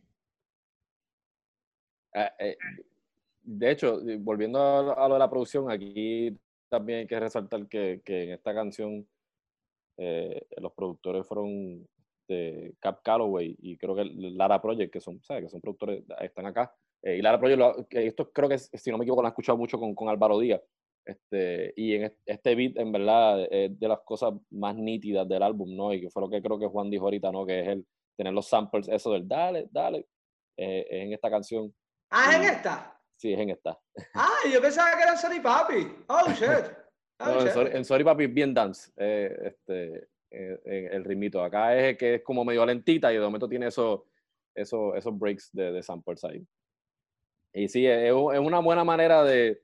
Eh, eh, de hecho, volviendo a, lo de la producción, aquí también hay que resaltar que, en esta canción eh, los productores fueron Cap Calloway y creo que Lara Project, que son, ¿sabes? que son productores, están acá. Eh, y Lara Project, esto creo que, si no me equivoco, lo han escuchado mucho con, con Álvaro Díaz. Este, y en este beat, en verdad, es de las cosas más nítidas del álbum, ¿no? Y que fue lo que creo que Juan dijo ahorita, ¿no? Que es el tener los samples, eso del dale, dale, eh, en esta canción. Ah, en esta. Sí, es en esta. Ah, yo pensaba que era Sorry Papi. Oh, shit. Oh, en, Sorry, Papi bien dance. Eh, este, eh, el ritmito. Acá es que es como medio lentita y de momento tiene esos, esos, esos breaks de, de samples ahí. Y sí, es, una buena manera de,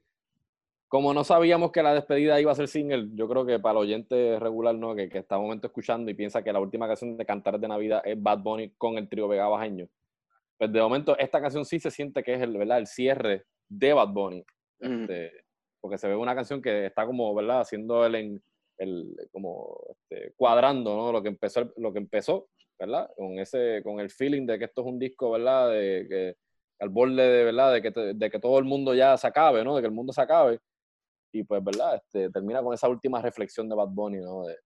como no sabíamos que la despedida iba a ser single, yo creo que para el oyente regular, ¿no? Que, que está un momento escuchando y piensa que la última canción de Cantares de Navidad es Bad Bunny con el trío Vega Bajeño. Pues de momento esta canción sí se siente que es el, ¿verdad? el cierre de Bad Bunny. Este, porque se ve una canción que está como, ¿verdad? Haciendo el, en, el como este, cuadrando, ¿no? Lo que empezó, lo que empezó, ¿verdad? Con ese, con el feeling de que esto es un disco, ¿verdad? De que al borde de, ¿verdad? De que, de que todo el mundo ya se acabe, ¿no? De que el mundo se acabe y pues, ¿verdad? Este, termina con esa última reflexión de Bad Bunny, ¿no? De,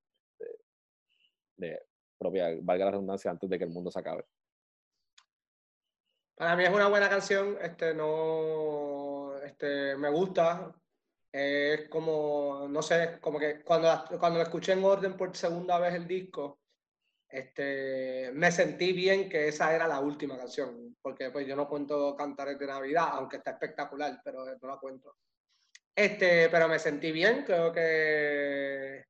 de, propia, valga la redundancia, antes de que el mundo se acabe. Para mí es una buena canción, este, no, este, me gusta, es como, no sé, como que cuando, cuando lo escuché en orden por segunda vez el disco, este, me sentí bien que esa era la última canción, porque pues yo no cuento Cantares de Navidad, aunque está espectacular, pero no la cuento. Este, pero me sentí bien, creo que,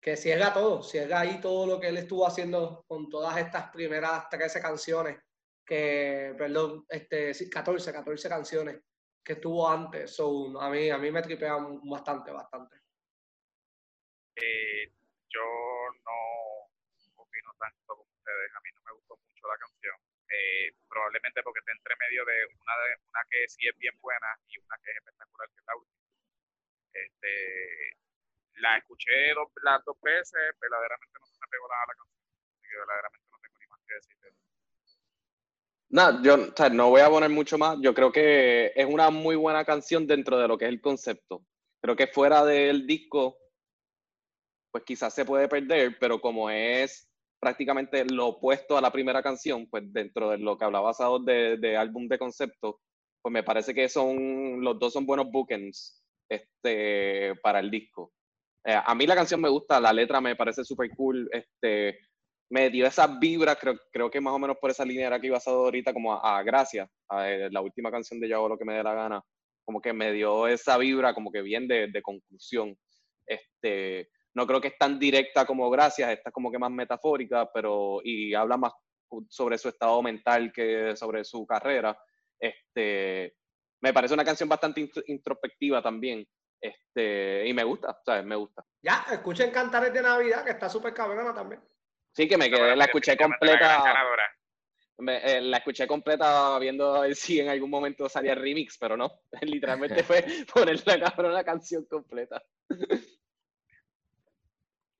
que ciega todo, ciega ahí todo lo que él estuvo haciendo con todas estas primeras 13 canciones, que, perdón, este, 14, 14 canciones que estuvo antes. So, a, mí, a mí me tripea bastante, bastante. Eh, yo no opino tanto como ustedes, a mí no me gustó mucho la canción. Eh, probablemente porque está entre medio de una, de una que sí es bien buena y una que es espectacular, que es la última. Este, la escuché las dos veces, verdaderamente no se me pegó nada la canción. Así verdaderamente no tengo ni más que decir. No, yo no voy a poner mucho más. Yo creo que es una muy buena canción dentro de lo que es el concepto. Creo que fuera del disco, pues quizás se puede perder, pero como es prácticamente lo opuesto a la primera canción, pues dentro de lo que hablaba basado de, de álbum de concepto, pues me parece que son los dos son buenos bookends este, para el disco. Eh, a mí la canción me gusta, la letra me parece súper cool, este, me dio esa vibra, creo, creo que más o menos por esa línea era que iba a ahorita, como a, Gracias, a, eh, la última canción de Yo lo que me dé la gana, como que me dio esa vibra como que bien de, de conclusión. Este, no creo que es tan directa como Gracias, esta es como que más metafórica, pero y habla más sobre su estado mental que sobre su carrera. Este, me parece una canción bastante introspectiva también. Este, y me gusta, ¿sabes? Me gusta. Ya, escuchen Cantares de Navidad, que está súper cabrona también. Sí, que me quedé, la escuché completa. Eh, la escuché completa viendo a ver si en algún momento salía remix, pero no. Literalmente fue poner la cabrona canción completa.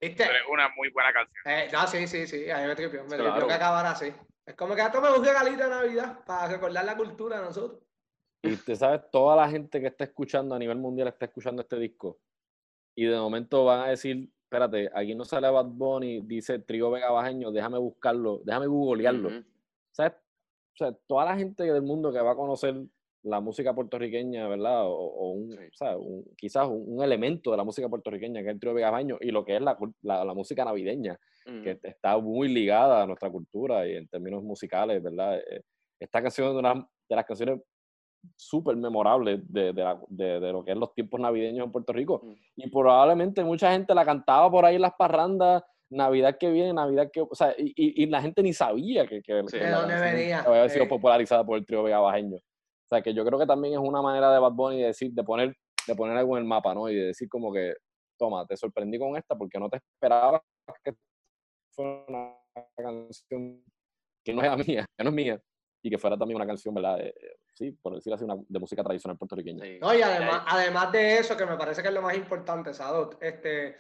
¿Viste? una muy buena canción. Eh, no, sí, sí, sí. A mí me tripió. Me tripió que acabara así. Es como que esto me busque galita de Navidad para recordar la cultura de nosotros. Y usted sabe, toda la gente que está escuchando a nivel mundial está escuchando este disco. Y de momento van a decir, espérate, aquí no sale Bad Bunny, dice Trío Vega Bajeño, déjame buscarlo, déjame googlearlo. ¿Sabes? O sea, toda la gente del mundo que va a conocer la música puertorriqueña, ¿verdad? O, un, quizás un, elemento de la música puertorriqueña, que es el trío Vega Bajeño, y lo que es la, la, música navideña, que está muy ligada a nuestra cultura y en términos musicales, ¿verdad? Eh, esta canción es una de las canciones súper memorable de, de, de, lo que es los tiempos navideños en Puerto Rico. Mm. Y probablemente mucha gente la cantaba por ahí en las parrandas, Navidad que viene, Navidad que... O sea, y, y la gente ni sabía que, que, había sido popularizada por el trío Vega Bajeño. O sea, que yo creo que también es una manera de Bad Bunny de decir, de poner, de poner algo en el mapa, ¿no? Y de decir como que, toma, te sorprendí con esta porque no te esperaba que fuera una canción que no es mía, que no es mía, y que fuera también una canción, ¿verdad? sí, por decir así, una, de música tradicional puertorriqueña. No, y además, además de eso, que me parece que es lo más importante, Sadot, este,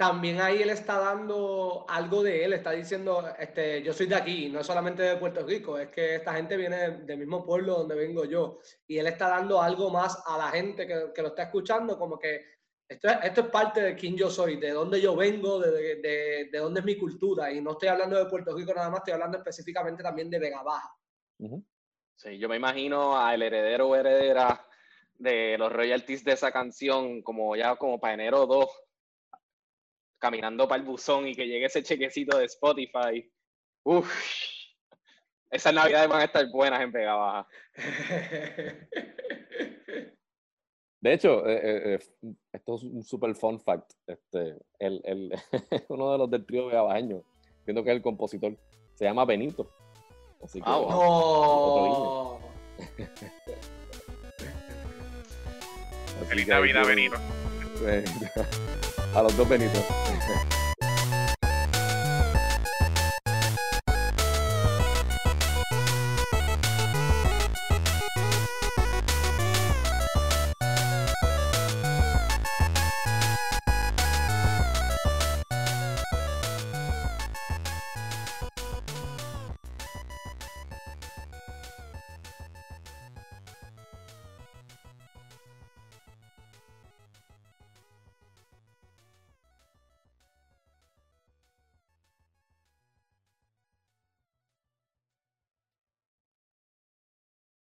también ahí él está dando algo de él, está diciendo, este, yo soy de aquí, no solamente de Puerto Rico, es que esta gente viene del mismo pueblo donde vengo yo, y él está dando algo más a la gente que, que lo está escuchando, como que esto, esto, es parte de quién yo soy, de dónde yo vengo, de, de, de, dónde es mi cultura, y no estoy hablando de Puerto Rico nada más, estoy hablando específicamente también de Vega Baja. Sí, yo me imagino al heredero o heredera de los royalties de esa canción, como ya como para enero 2, caminando para el buzón y que llegue ese chequecito de Spotify. Uf, esas navidades van a estar buenas en Vega Baja. De hecho, eh, eh, eh, esto es un super fun fact. Este, el, el, uno de los del trío de Abajeño, viendo que es el compositor, se llama Benito. Así que, Ah. No. así Feliz Navidad. Benito. A los dos Benitos.